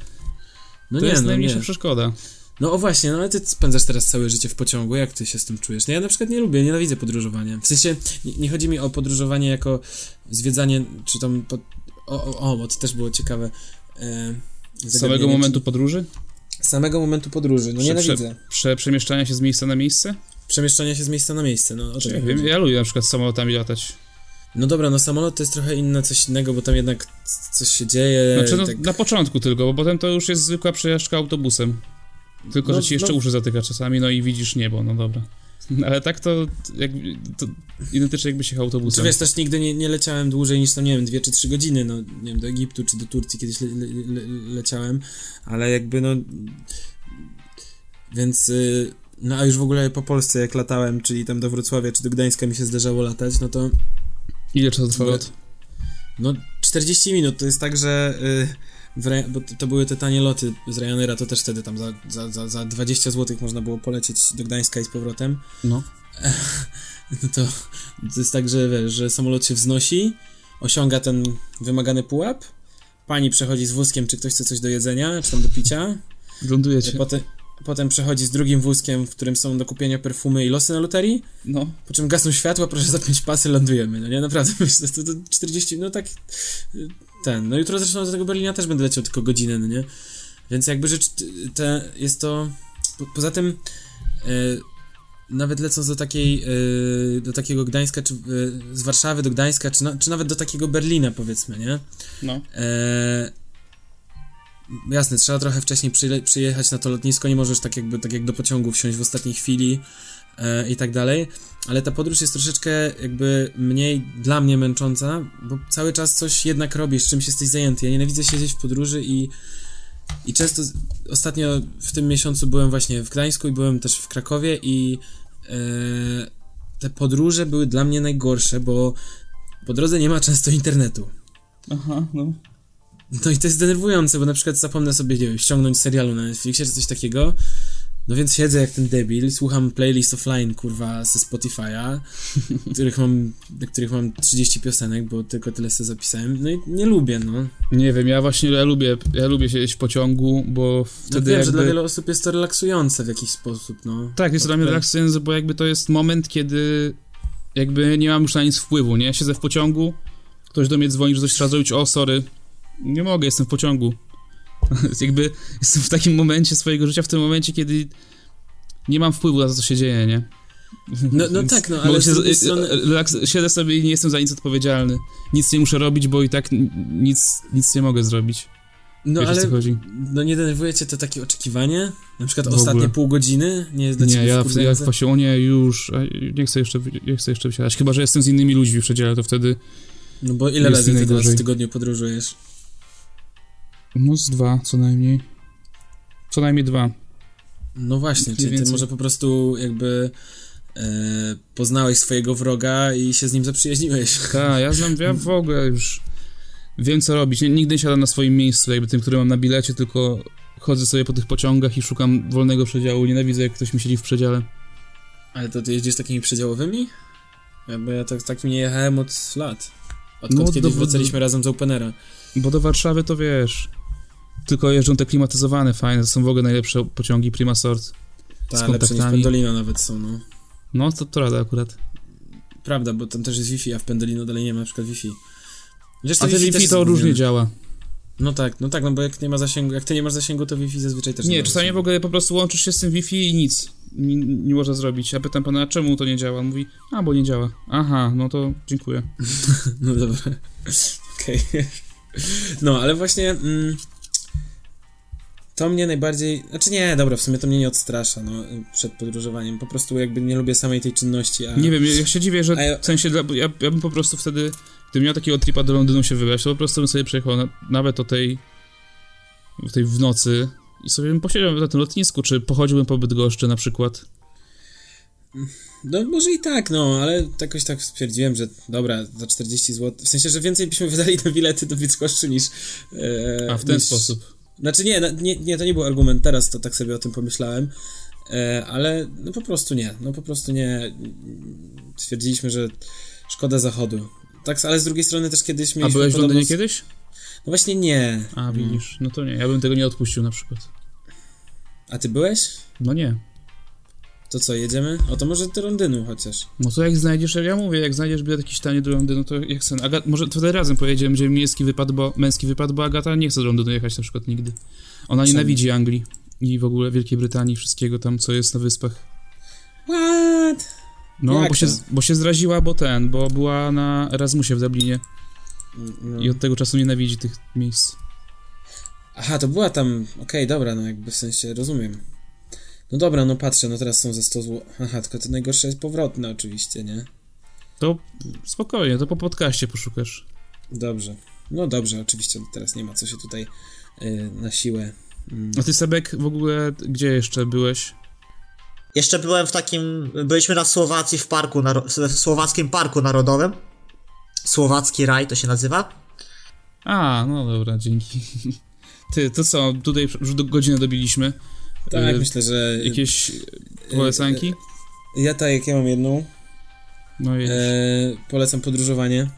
No to nie, jest no najmniejsza nie. przeszkoda. No o właśnie, no ale ty spędzasz teraz całe życie w pociągu, jak ty się z tym czujesz? No ja na przykład nie lubię, nienawidzę podróżowania. W sensie, nie, nie chodzi mi o podróżowanie jako zwiedzanie, czy tam. O, o, o, bo to też było ciekawe. E, Z samego momentu podróży? Samego momentu podróży, no Prze- nienawidzę. Prze, przemieszczania się z miejsca na miejsce? Przemieszczania się z miejsca na miejsce, no Ja, wiem, ja lubię na przykład samolotami latać. No dobra, no samolot to jest trochę inne, coś innego, bo tam jednak coś się dzieje. Znaczy, no, tak... na początku tylko, bo potem to już jest zwykła przejażdżka autobusem. Tylko, No, że ci jeszcze no. uszy zatyka czasami, no i widzisz niebo, no dobra. Ale tak to, jak, to identycznie jechał Co autobusem. wiesz, też nigdy nie, nie leciałem dłużej niż tam, nie wiem, dwie czy trzy godziny, no, nie wiem, do Egiptu czy do Turcji kiedyś le, le, le, leciałem, ale jakby, no, więc, y, no, a już w ogóle po Polsce jak latałem, czyli tam do Wrocławia czy do Gdańska mi się zdarzało latać, no to, Ile czasu trwa lot? no, 40 minut, to jest tak, że, y, w, Ry- bo to, były te tanie loty z Ryanaira, to też wtedy tam za, za, za, za 20 zł można było polecieć do Gdańska i z powrotem, No. no to, to jest tak, że wiesz, że samolot się wznosi, osiąga ten wymagany pułap, pani przechodzi z wózkiem, czy ktoś chce coś do jedzenia, czy tam do picia, Lądujecie. potem, potem przechodzi z drugim wózkiem, w którym są do kupienia perfumy i losy na loterii, No. po czym gasną światła, proszę zapiąć pasy, lądujemy, no nie, naprawdę, myślę, to, to 40, no tak, ten, no jutro zresztą do tego Berlina też będę leciał tylko godzinę, no nie, więc jakby rzecz, te, jest to, po, poza tym, y, nawet lecąc do takiej, y, do takiego Gdańska, czy y, z Warszawy do Gdańska, czy, na, czy nawet do takiego Berlina, powiedzmy, nie, No. Jasne, trzeba trochę wcześniej przyjechać na to lotnisko, nie możesz tak jakby tak jak do pociągu wsiąść w ostatniej chwili i tak dalej, ale ta podróż jest troszeczkę jakby mniej dla mnie męcząca, bo cały czas coś jednak robisz, czymś jesteś zajęty. Ja nienawidzę siedzieć w podróży i i często ostatnio w tym miesiącu byłem właśnie w Gdańsku i byłem też w Krakowie i e, te podróże były dla mnie najgorsze, bo po drodze nie ma często internetu. Aha, no. No i to jest denerwujące, bo na przykład zapomnę sobie, nie wiem, ściągnąć serialu na Netflixie czy coś takiego. No więc siedzę jak ten debil, słucham playlist offline, kurwa, ze Spotify'a, których mam, do których mam 30 piosenek, bo tylko tyle sobie zapisałem. No i nie lubię, no. Nie wiem, ja właśnie, ja lubię, ja lubię siedzieć w pociągu, bo no wtedy wiem, jakby... że dla wielu osób jest to relaksujące w jakiś sposób, no. Tak, jest to dla mnie relaksujące, bo jakby to jest moment, kiedy jakby nie mam już na nic wpływu, nie? Siedzę w pociągu, ktoś do mnie dzwoni, że coś trzeba zrobić, o, sorry, nie mogę, jestem w pociągu. jakby jestem w takim momencie swojego życia, w tym momencie, kiedy nie mam wpływu na to, co się dzieje, nie? No, no tak, no, ale z się, e, strony... relaks, siedzę sobie i nie jestem za nic odpowiedzialny. Nic nie muszę robić, bo i tak nic, nic nie mogę zrobić. No Wiesz, ale, chodzi? no nie denerwuje cię to takie oczekiwanie? Na przykład W ostatnie ogóle. pół godziny? Nie jest dla Nie, ja, ja wkurzające? właśnie, o nie, już, nie chcę jeszcze, nie chcę jeszcze wysiadać. Chyba, że jestem z innymi ludźmi w przedziale, to wtedy No bo ile razy ty w tygodniu podróżujesz? No z dwa, co najmniej. Co najmniej dwa. No właśnie, Mniej czyli ty więcej. może po prostu jakby e, poznałeś swojego wroga i się z nim zaprzyjaźniłeś. Tak, ja znam, ja w ogóle już wiem co robić. Nigdy nie siadam na swoim miejscu, jakby tym, który mam na bilecie, tylko chodzę sobie po tych pociągach i szukam wolnego przedziału. Nienawidzę, jak ktoś mi siedzi w przedziale. Ale to ty jeździsz takimi przedziałowymi? Ja, bo ja tak, takim nie jechałem od lat. Odkąd No, kiedyś do- wracaliśmy razem z Openera. Bo do Warszawy to wiesz, tylko jeżdżą te klimatyzowane, fajne, to są w ogóle najlepsze pociągi Prima Sort. Tak, lepsze niż. Pendolino nawet są, no. No, to, to rada akurat. Prawda, bo tam też jest Wi-Fi, a w Pendolino dalej nie ma na przykład Wi-Fi. Wiesz, A te Wi-Fi to różnie działa. No tak, no tak, no bo jak nie ma zasięgu, jak ty nie masz zasięgu, to Wi-Fi zazwyczaj też nie, Nie, czasami w ogóle po prostu łączysz się z tym Wi-Fi i nic. Nie, nie można zrobić. Ja pytam pana, czemu to nie działa? On mówi, a bo nie działa. Aha, no to dziękuję. No dobra. Okej. No, ale właśnie mm, to mnie najbardziej, znaczy nie, dobra, w sumie to mnie nie odstrasza, no, przed podróżowaniem. Po prostu jakby nie lubię samej tej czynności, a... Nie wiem, ja, się dziwię, że ja- w sensie, dla- ja, ja bym po prostu wtedy, gdybym miał takiego tripa do Londynu się wybrać, to po prostu bym sobie przejechał na, nawet o tej, o tej w nocy i sobie bym posiedział na tym lotnisku, czy pochodziłbym po Bydgoszczy na przykład. No może i tak, no, ale jakoś tak stwierdziłem, że dobra, za 40 zł, w sensie, że więcej byśmy wydali na bilety do Bydgoszczy niż... E, A w ten niż, sposób. Znaczy nie, nie, nie, to nie był argument, teraz to tak sobie o tym pomyślałem, e, ale no po prostu nie, no po prostu nie, stwierdziliśmy, że szkoda zachodu. Tak, ale z drugiej strony też kiedyś A mieliśmy byłeś w Londynie kiedyś? No właśnie nie. A, widzisz, no to nie, ja bym tego nie odpuścił na przykład. A ty byłeś? No nie. To co, jedziemy? O, to może do Londynu chociaż. No to jak znajdziesz, jak ja mówię, jak znajdziesz bilet jakiś tanie do Londynu, to jak chcę. Aga, może wtedy razem pojedziemy, będzie męski wypad, bo męski wypad, bo Agata nie chce do Londynu jechać na przykład nigdy. Ona Czemu? nienawidzi Anglii i w ogóle Wielkiej Brytanii, wszystkiego tam, co jest na wyspach. What? No, Jak bo się, to? bo się zraziła, bo ten, bo była na Erasmusie w Dublinie No. i od tego czasu nienawidzi tych miejsc. Aha, to była tam, okej, dobra, no jakby w sensie, rozumiem. No dobra, no patrzę, no teraz są ze 100 zł. Aha, tylko to najgorsze jest powrotne oczywiście, nie? To spokojnie, to po podcaście poszukasz. Dobrze. No dobrze, oczywiście teraz nie ma co się tutaj y, na siłę. Mm. A ty, Sebek, w ogóle gdzie jeszcze byłeś? Jeszcze byłem w takim, byliśmy na Słowacji w parku, w słowackim parku narodowym. Słowacki raj to się nazywa. A, no dobra, dzięki. Ty, to co, tutaj już do godzinę dobiliśmy. Tak, Y, myślę, że. Jakieś polecanki? Ja tak, jak ja mam jedną. No i E, polecam podróżowanie.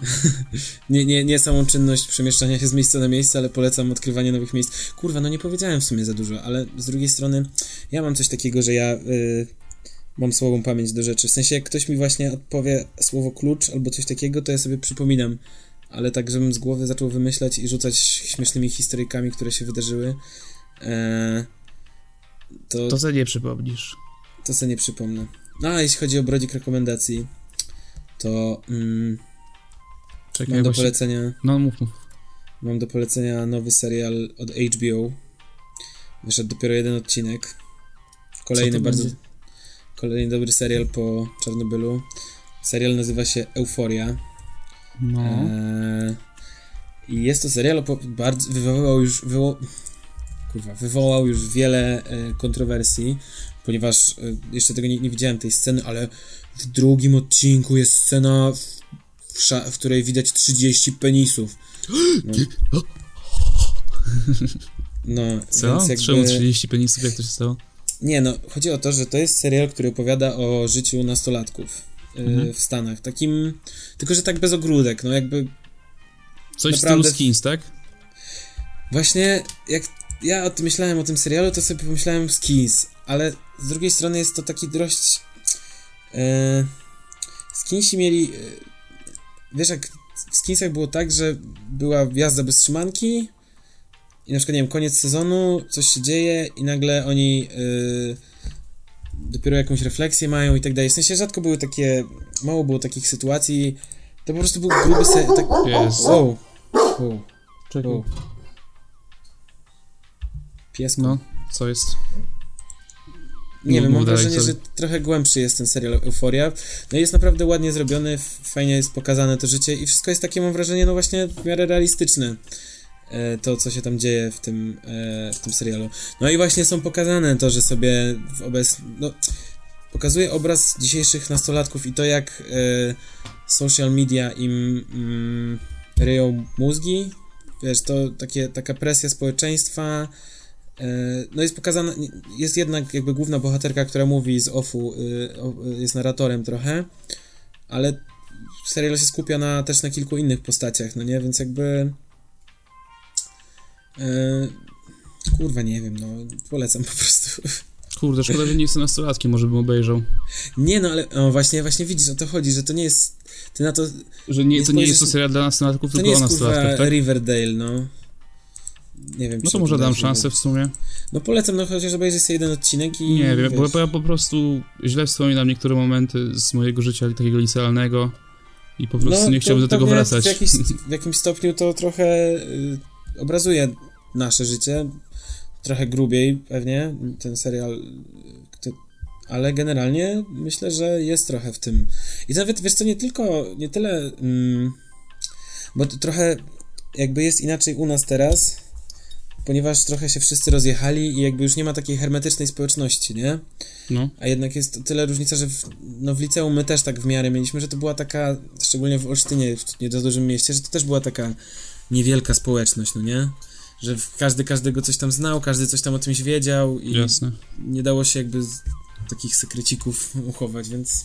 nie, nie, nie samą czynność przemieszczania się z miejsca na miejsce, ale polecam odkrywanie nowych miejsc. Kurwa, no nie powiedziałem w sumie za dużo, ale z drugiej strony ja mam coś takiego, że ja y, mam słabą pamięć do rzeczy. W sensie, jak ktoś mi właśnie odpowie słowo klucz albo coś takiego, to ja sobie przypominam. Ale tak, żebym z głowy zaczął wymyślać i rzucać śmiesznymi historyjkami, które się wydarzyły, to, to co nie przypomnisz. to sobie nie przypomnę. No, a jeśli chodzi o brodzik rekomendacji, to mm, Czekaj, mam do właśnie... polecenia No mów, mów. mam do polecenia nowy serial od HBO. Wyszedł dopiero jeden odcinek. Kolejny to bardzo będzie? kolejny dobry serial po Czarnobylu. Serial nazywa się Euforia. No. Eee, I jest to serial bardzo wywołał już wywo- kurwa, wywołał już wiele e, kontrowersji, ponieważ e, jeszcze tego nie, nie widziałem tej sceny, ale w drugim odcinku jest scena, w, w, w której widać 30 penisów. No, no Co? więc jakby... Czemu 30 penisów, jak to się stało? Nie, no, chodzi o to, że to jest serial, który opowiada o życiu nastolatków y, Mhm. w Stanach. Takim, tylko że tak bez ogródek, no jakby Coś Naprawdę- w stylu skins, tak? Właśnie jak ja o tym myślałem o tym serialu, to sobie pomyślałem skins, ale z drugiej strony jest to taki dość. E, skinsi mieli. E, wiesz, jak w skinsach było tak, że była jazda bez trzymanki i na przykład, nie wiem, koniec sezonu, coś się dzieje i nagle oni. E, dopiero jakąś refleksję mają i tak dalej. W sensie rzadko były takie. Mało było takich sytuacji. To po prostu był gruby serial. Tak, Jest. wow. wow. Czekaj. wow. Piesku. No, co jest? Nie Mów- wiem, mam wrażenie, że trochę głębszy jest ten serial Euforia. No i jest naprawdę ładnie zrobiony, fajnie jest pokazane to życie i wszystko jest takie, mam wrażenie, no właśnie w miarę realistyczne. e, To, co się tam dzieje w tym, e, w tym serialu. No i właśnie są pokazane to, że sobie w obec... No, pokazuje obraz dzisiejszych nastolatków i to, jak e, social media im mm, ryją mózgi. Wiesz, to takie, taka presja społeczeństwa, No jest pokazana, jest jednak jakby główna bohaterka, która mówi z offu, y, y, jest narratorem trochę, ale serial się skupia na, też na kilku innych postaciach, no nie, więc jakby e, kurwa, nie wiem, no polecam po prostu. Kurde, szkoda, że nie jestem nastolatkiem, może bym obejrzał. Nie no, ale o, właśnie, właśnie widzisz, o to chodzi, że to nie jest... Ty na to... Że nie, Nie to nie jest to serial dla nastolatków, tylko kurwa nastolatkach, tak? Riverdale, no. Nie wiem, No to może dam szansę w sumie. No polecam, no chociaż obejrzeć sobie jeden odcinek i... Nie wiem, bo, ja po prostu źle wspominam niektóre momenty z mojego życia takiego licealnego i po prostu no, nie chciałbym to do tego wracać. W, jakiś, w jakimś stopniu to trochę y, obrazuje nasze życie. Trochę grubiej pewnie ten serial. Ale generalnie myślę, że jest trochę w tym. I nawet wiesz co, nie tylko, nie tyle. Mm, bo trochę jakby jest inaczej u nas teraz. Ponieważ trochę się wszyscy rozjechali i jakby już nie ma takiej hermetycznej społeczności, nie? No. A jednak jest tyle różnica, że w, no w liceum my też tak w miarę mieliśmy, że to była taka, szczególnie w Olsztynie, w nie dużym mieście, że to też była taka niewielka społeczność, no nie? Że każdy każdego coś tam znał, każdy coś tam o czymś wiedział i Jasne. nie dało się jakby takich sekrecików uchować, więc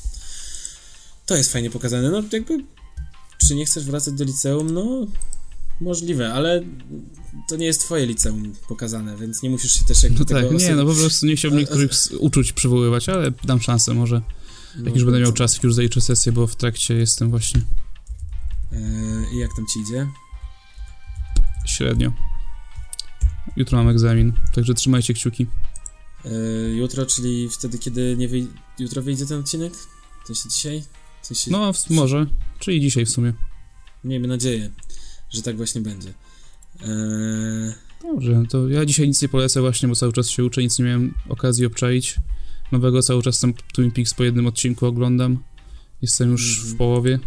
to jest fajnie pokazane. No jakby, czy nie chcesz wracać do liceum? No, możliwe, ale to nie jest twoje liceum pokazane, więc nie musisz się też jakby No tak, nie, no po prostu nie chciałbym niektórych uczuć przywoływać, ale dam szansę może. no, Jak już będę miał to- czas, jak już zaliczę sesję, bo w trakcie jestem właśnie Yy, I jak tam ci idzie? średnio. Jutro mam egzamin, także trzymajcie kciuki. Yy, jutro, czyli wtedy, kiedy nie wyj... jutro wyjdzie ten odcinek? W sensie dzisiaj? W sensie... No, w, może, czyli dzisiaj w sumie. Miejmy nadzieję, że tak właśnie będzie. Yy, Dobrze, to ja dzisiaj nic nie polecę właśnie, bo cały czas się uczę, nic nie miałem okazji obczaić. Nowego cały czas tam Twin Peaks po jednym odcinku oglądam. Jestem już Mhm. w połowie.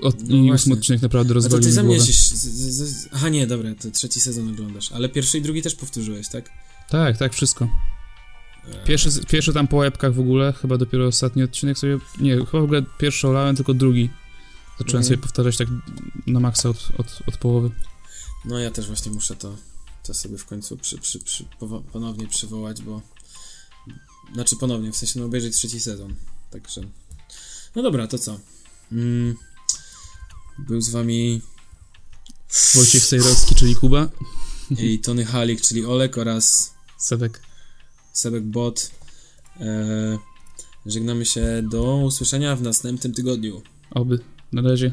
Od, No I ósmy odcinek naprawdę a to rozwalił ty mi za mnie głowę. się... z- z- z- Aha, nie, dobra, to trzeci sezon oglądasz, ale pierwszy i drugi też powtórzyłeś, tak? Tak, tak, wszystko. Pierwszy, pierwszy tam po łebkach w ogóle, chyba dopiero ostatni odcinek sobie... Nie, chyba w ogóle pierwszy olałem, tylko drugi. Zacząłem Mhm. sobie powtarzać tak na maksa od, od, od połowy. No ja też właśnie muszę to, to sobie w końcu przy, przy, przy, ponownie przywołać, bo... Znaczy ponownie, w sensie no obejrzeć trzeci sezon, także... No dobra, to co? Mm, był z wami Wojciech Sejrowski, czyli Kuba. i Tony Halik, czyli Olek oraz Sebek. Sebek Bot. E, żegnamy się do usłyszenia w następnym tygodniu. Oby. Na razie.